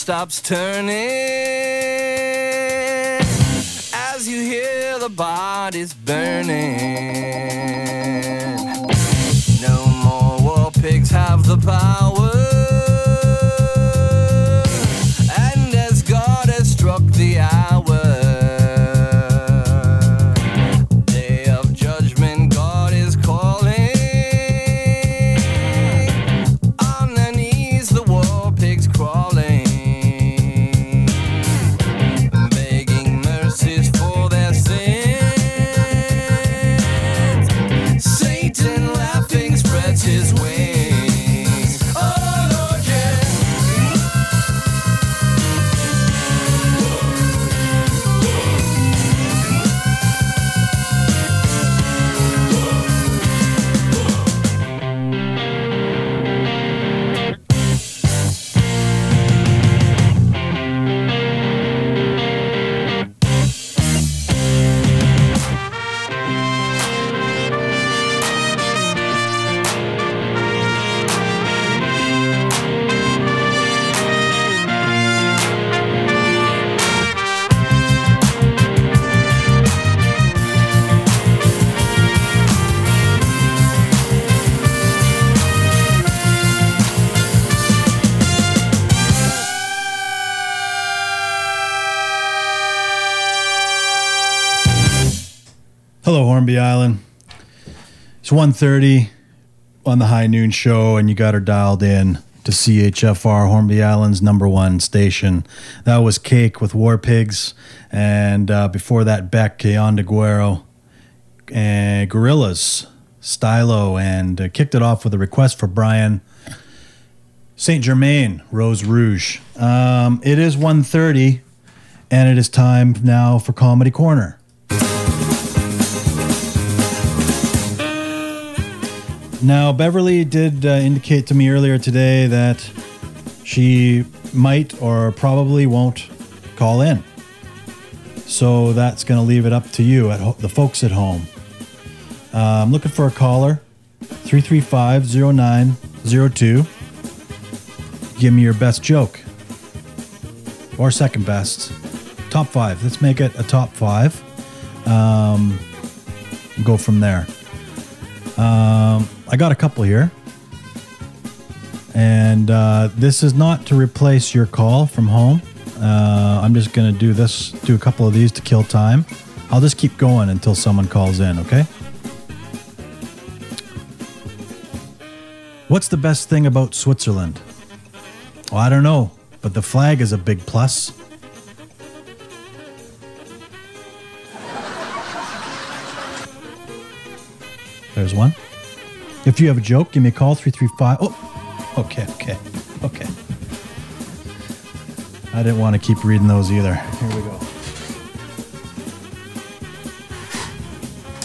Stops turning. As you hear the bodies burning. Hornby Island. It's 1.30 on the High Noon Show, and you got her dialed in to CHFR, Hornby Island's number one station. That was Cake with War Pigs, and uh, before that, Beck, Qué Onda Guero, and Gorillaz, Stylo, and uh, kicked it off with a request for Brian Saint Germain, Rose Rouge. Um, it is 1.30, and it is time now for Comedy Corner. Now, Beverly did uh, indicate to me earlier today that she might or probably won't call in. So that's going to leave it up to you, at ho- the folks at home. Uh, I'm looking for a caller, 335 0902. Give me your best joke or second best. Top five. Let's make it a top five. Um, go from there. Um, I got a couple here. And uh, this is not to replace your call from home. Uh, I'm just going to do this, do a couple of these to kill time. I'll just keep going until someone calls in, okay? What's the best thing about Switzerland? Well, I don't know, but the flag is a big plus. There's one. If you have a joke, give me a call 335. Oh, okay, okay, okay. I didn't want to keep reading those either. Here we go.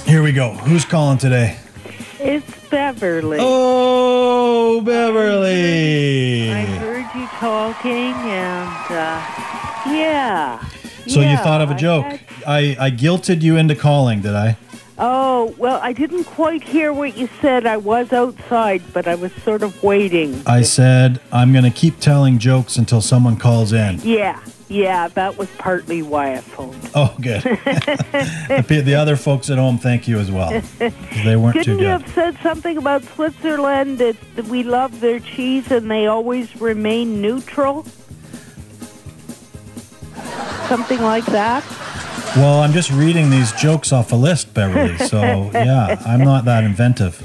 Here we go. Who's calling today? It's Beverly. Oh, Beverly. I heard you talking, and uh, yeah. So Yeah, you thought of a joke. had- I, I guilted you into calling, did I? Oh, well, I didn't quite hear what you said. I was outside, but I was sort of waiting. I said, I'm going to keep telling jokes until someone calls in. Yeah, yeah, that was partly why I phoned. Oh, good. *laughs* the, the other folks at home, thank you as well. They weren't Didn't too you have said something about Switzerland that we love their cheese and they always remain neutral? Something like that? Well, I'm just reading these jokes off a list, Beverly. So, *laughs* yeah, I'm not that inventive.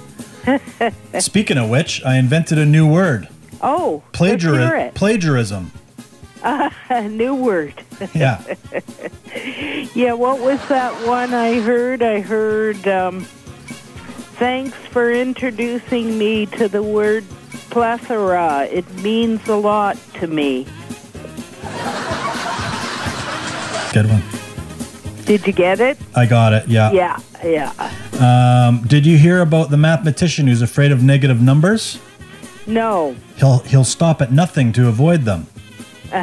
Speaking of which, I invented a new word Oh, Plagiari- plagiarism. *laughs* Uh, new word. *laughs* Yeah. yeah, what was that one I heard? I heard, um, thanks for introducing me to the word plethora. It means a lot to me. Good one. Did you get it? I got it. Yeah. Yeah, yeah. Um, did you hear about the mathematician who's afraid of negative numbers? No. He'll he'll stop at nothing to avoid them. *laughs*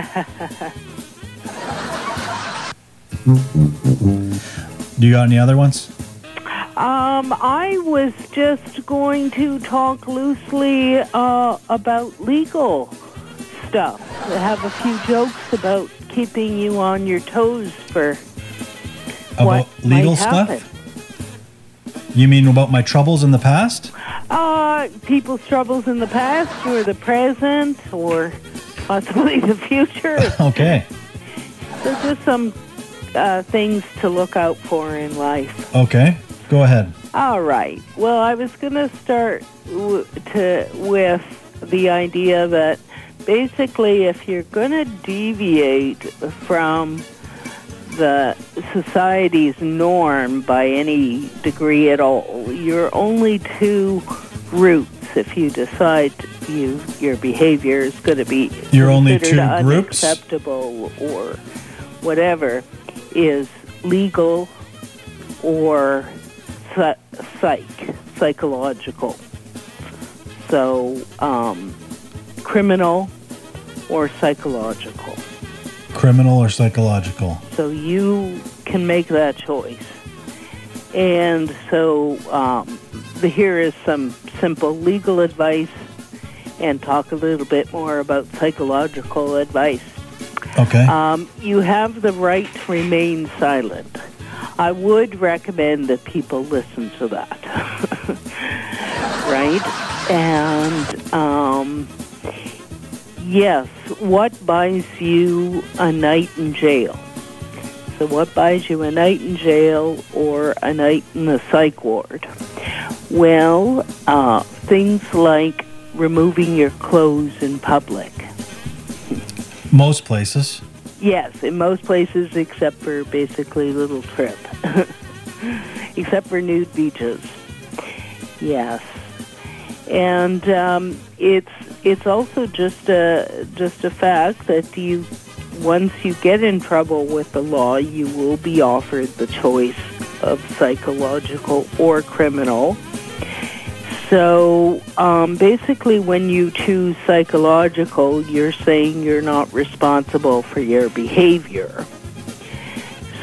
Do you got any other ones? Um, I was just going to talk loosely uh, about legal stuff. I have a few jokes about keeping you on your toes for About what legal stuff? happen. You mean about my troubles in the past? Uh, people's troubles in the past or the present or possibly *laughs* the future. *laughs* Okay. There's just some uh, things to look out for in life. Okay. Go ahead. All right. Well, I was going to start w- to with the idea that basically, if you're going to deviate from the society's norm by any degree at all, you're only two routes. If you decide you your behavior is going to be You're only two groups? unacceptable or whatever is legal or psych, psychological. So, um, criminal or psychological. Criminal or psychological? So you can make that choice. And so um, here is some simple legal advice and talk a little bit more about psychological advice. Okay. Um, you have the right to remain silent. I would recommend that people listen to that. *laughs* right? And um, yes, what buys you a night in jail? So, what buys you a night in jail or a night in the psych ward? Well, uh, things like removing your clothes in public. Most places. Yes, in most places except for basically Little Trip. *laughs* except for nude beaches. Yes. And um, it's it's also just a just a fact that you once you get in trouble with the law, you will be offered the choice of psychological or criminal. So um, basically, when you choose psychological, you're saying you're not responsible for your behavior.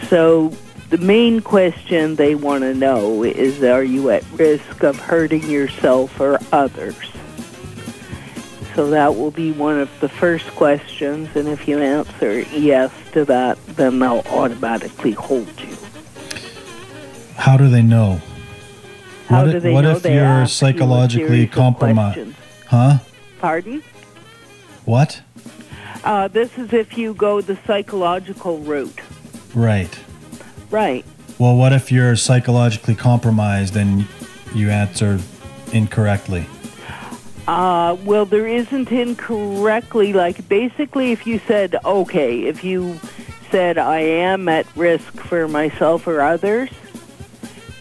So the main question they want to know is are you at risk of hurting yourself or others? So that will be one of the first questions, and if you answer yes to that, then they'll automatically hold you. How do they know? How what do if, they what know? if They you're ask you psychologically compromised? Huh? Pardon? What? Uh, this is if you go the psychological route. Right. Right. Well, what if you're psychologically compromised and you answer incorrectly? Uh, well, there isn't incorrectly. Like, basically, if you said, okay, if you said, I am at risk for myself or others,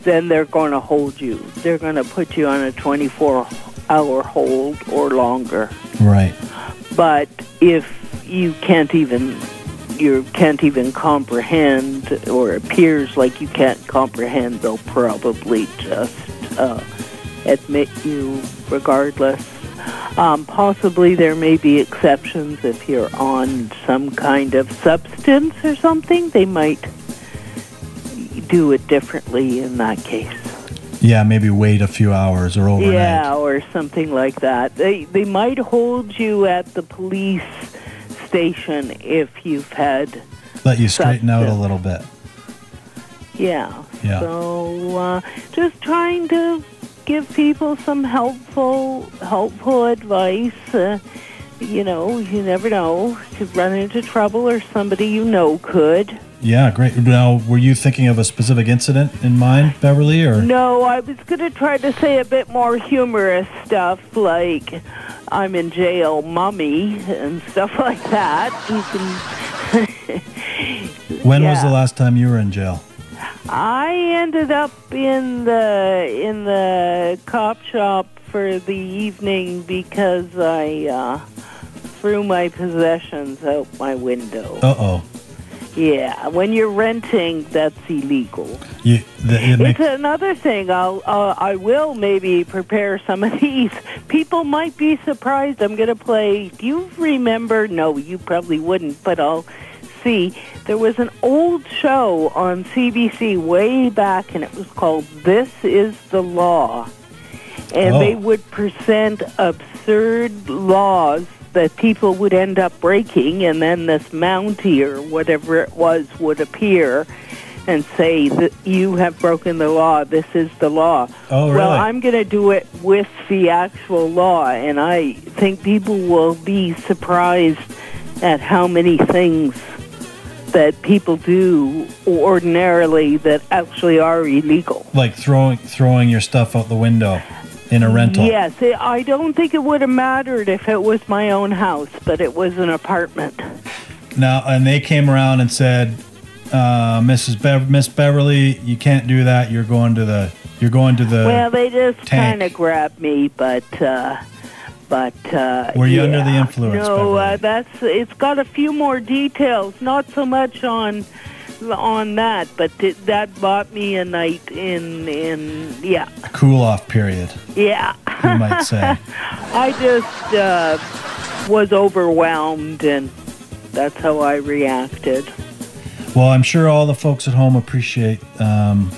then they're going to hold you. They're going to put you on a 24 hour hold or longer. Right. But if you can't even you can't even comprehend or appears like you can't comprehend, they'll probably just uh, admit you regardless. Um, possibly there may be exceptions if you're on some kind of substance or something. They might do it differently in that case. Yeah, maybe wait a few hours or overnight. Yeah, or something like that. They they might hold you at the police station if you've had Let you straighten out a little bit. yeah. Yeah. So uh, just trying to give people some helpful helpful advice. Uh, you know, you never know. Could run into trouble, or somebody you know could. Yeah, great. Now, were you thinking of a specific incident in mind, Beverly, or No, I was going to try to say a bit more humorous stuff like I'm in jail, mummy, and stuff like that. You *laughs* when was the last time you were in jail? I ended up in the in the cop shop for the evening because I uh, threw my possessions out my window. Uh oh. Yeah, when you're renting, that's illegal. You, the, it It's another thing. I'll, uh, I will maybe prepare some of *laughs* these. People might be surprised. I'm going to play. Do you remember? No, you probably wouldn't, but I'll see. There was an old show on CBC way back, and it was called This Is the Law. And Oh. they would present absurd laws that people would end up breaking, and then this Mountie or whatever it was would appear and say that you have broken the law. This is the law. Oh, really? Well. I'm going to do it with the actual law, and I think people will be surprised at how many things that people do ordinarily that actually are illegal. Like throwing throwing your stuff out the window in a rental. Yes, I don't think it would have mattered if it was my own house, but it was an apartment. Now, and they came around and said, uh, "Mrs. Bev- Miss Beverly, you can't do that. You're going to the you're going to the." well, they just kind of grabbed me, but uh, but uh, Were you under the influence, No, uh, that's it's got a few more details. Not so much on on that, but it, that bought me a night in in yeah a cool off period, yeah. you might say. *laughs* I just uh, was overwhelmed, and that's how I reacted. well, I'm sure all the folks at home appreciate um,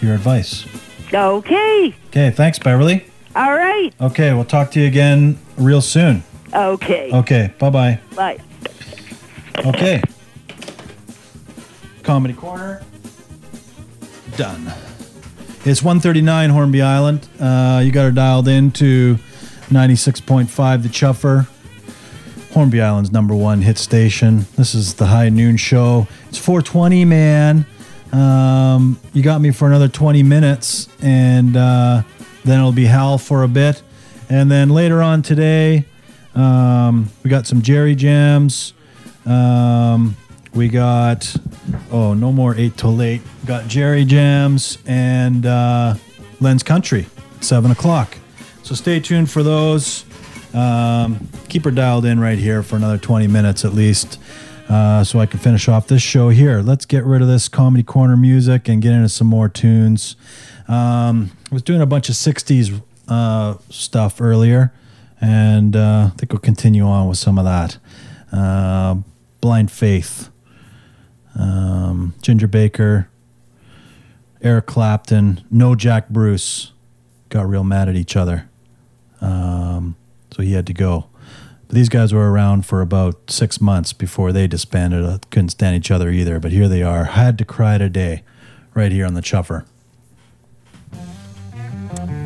your advice. Okay, Okay, thanks, Beverly. All right, Okay, we'll talk to you again real soon. okay. Okay, bye bye. Bye. Okay. Comedy Corner. Done. It's 139 Hornby Island. Uh, you got her dialed into 96.5 The Chuffer. Hornby Island's number one hit station. This is the high noon show. It's 420, man. Um, you got me for another 20 minutes, and uh, then it'll be Hal for a bit. And then later on today, um, we got some Jerry Jams. Um, we got, oh, no more 8 till late. Got Jerry Jams and uh, Len's Country 7 o'clock. So stay tuned for those. Um, keep her dialed in right here for another 20 minutes at least. Uh, so I can finish off this show here. Let's get rid of this comedy corner music and get into some more tunes. Um, I was doing a bunch of 60s uh, stuff earlier, and uh, I think we'll continue on with some of that. Uh, Blind Faith, um, Ginger Baker, Eric Clapton, no Jack Bruce got real mad at each other. Um, so he had to go. But these guys were around for about six months before they disbanded. Uh, couldn't stand each other either. But here they are. Had to cry today, right here on the Chuffer. It's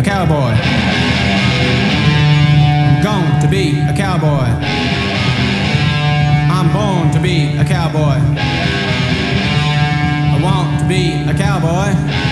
a cowboy. I'm going to be a cowboy. I'm born to be a cowboy. I want to be a cowboy.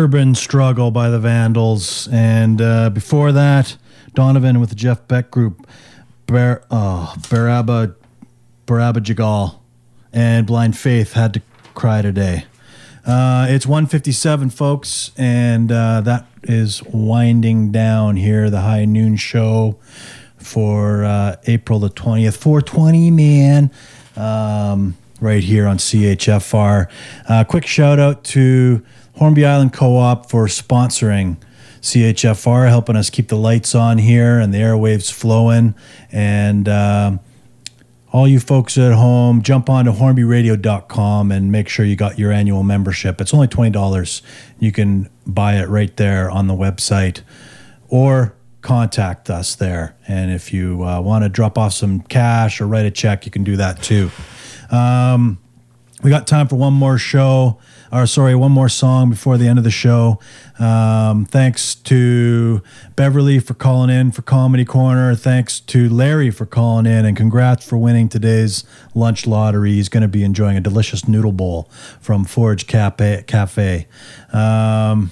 Urban Struggle by the Vandals. And uh, before that, Donovan with the Jeff Beck Group, Bar- oh, Baraba, Barabajagal, and Blind Faith had to cry today. Uh, it's 157, folks, and uh, that is winding down here, the high noon show for uh, April the 20th. 420, man. Um, right here on CHFR. Uh, quick shout out to Hornby Island Co op for sponsoring CHFR, helping us keep the lights on here and the airwaves flowing. And um, all you folks at home, jump on to hornbyradio.com and make sure you got your annual membership. It's only $20. You can buy it right there on the website or contact us there. And if you uh, want to drop off some cash or write a check, you can do that too. Um, we got time for one more show, or sorry, one more song before the end of the show. Um, thanks to Beverly for calling in for Comedy Corner. Thanks to Larry for calling in, and congrats for winning today's lunch lottery. He's going to be enjoying a delicious noodle bowl from Forage Cafe. Cafe. Um,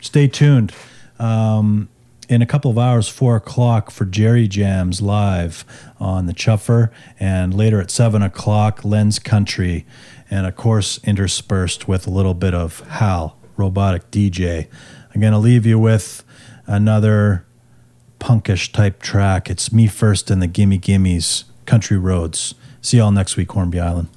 stay tuned. Um, in a couple of hours, four o'clock for Jerry Jams live on the Chuffer, and later at seven o'clock, Len's Country, and of course interspersed with a little bit of Hal, robotic DJ. I'm gonna leave you with another punkish type track. It's me first and the Gimme Gimmes, Country Roads. See y'all next week, Hornby Island.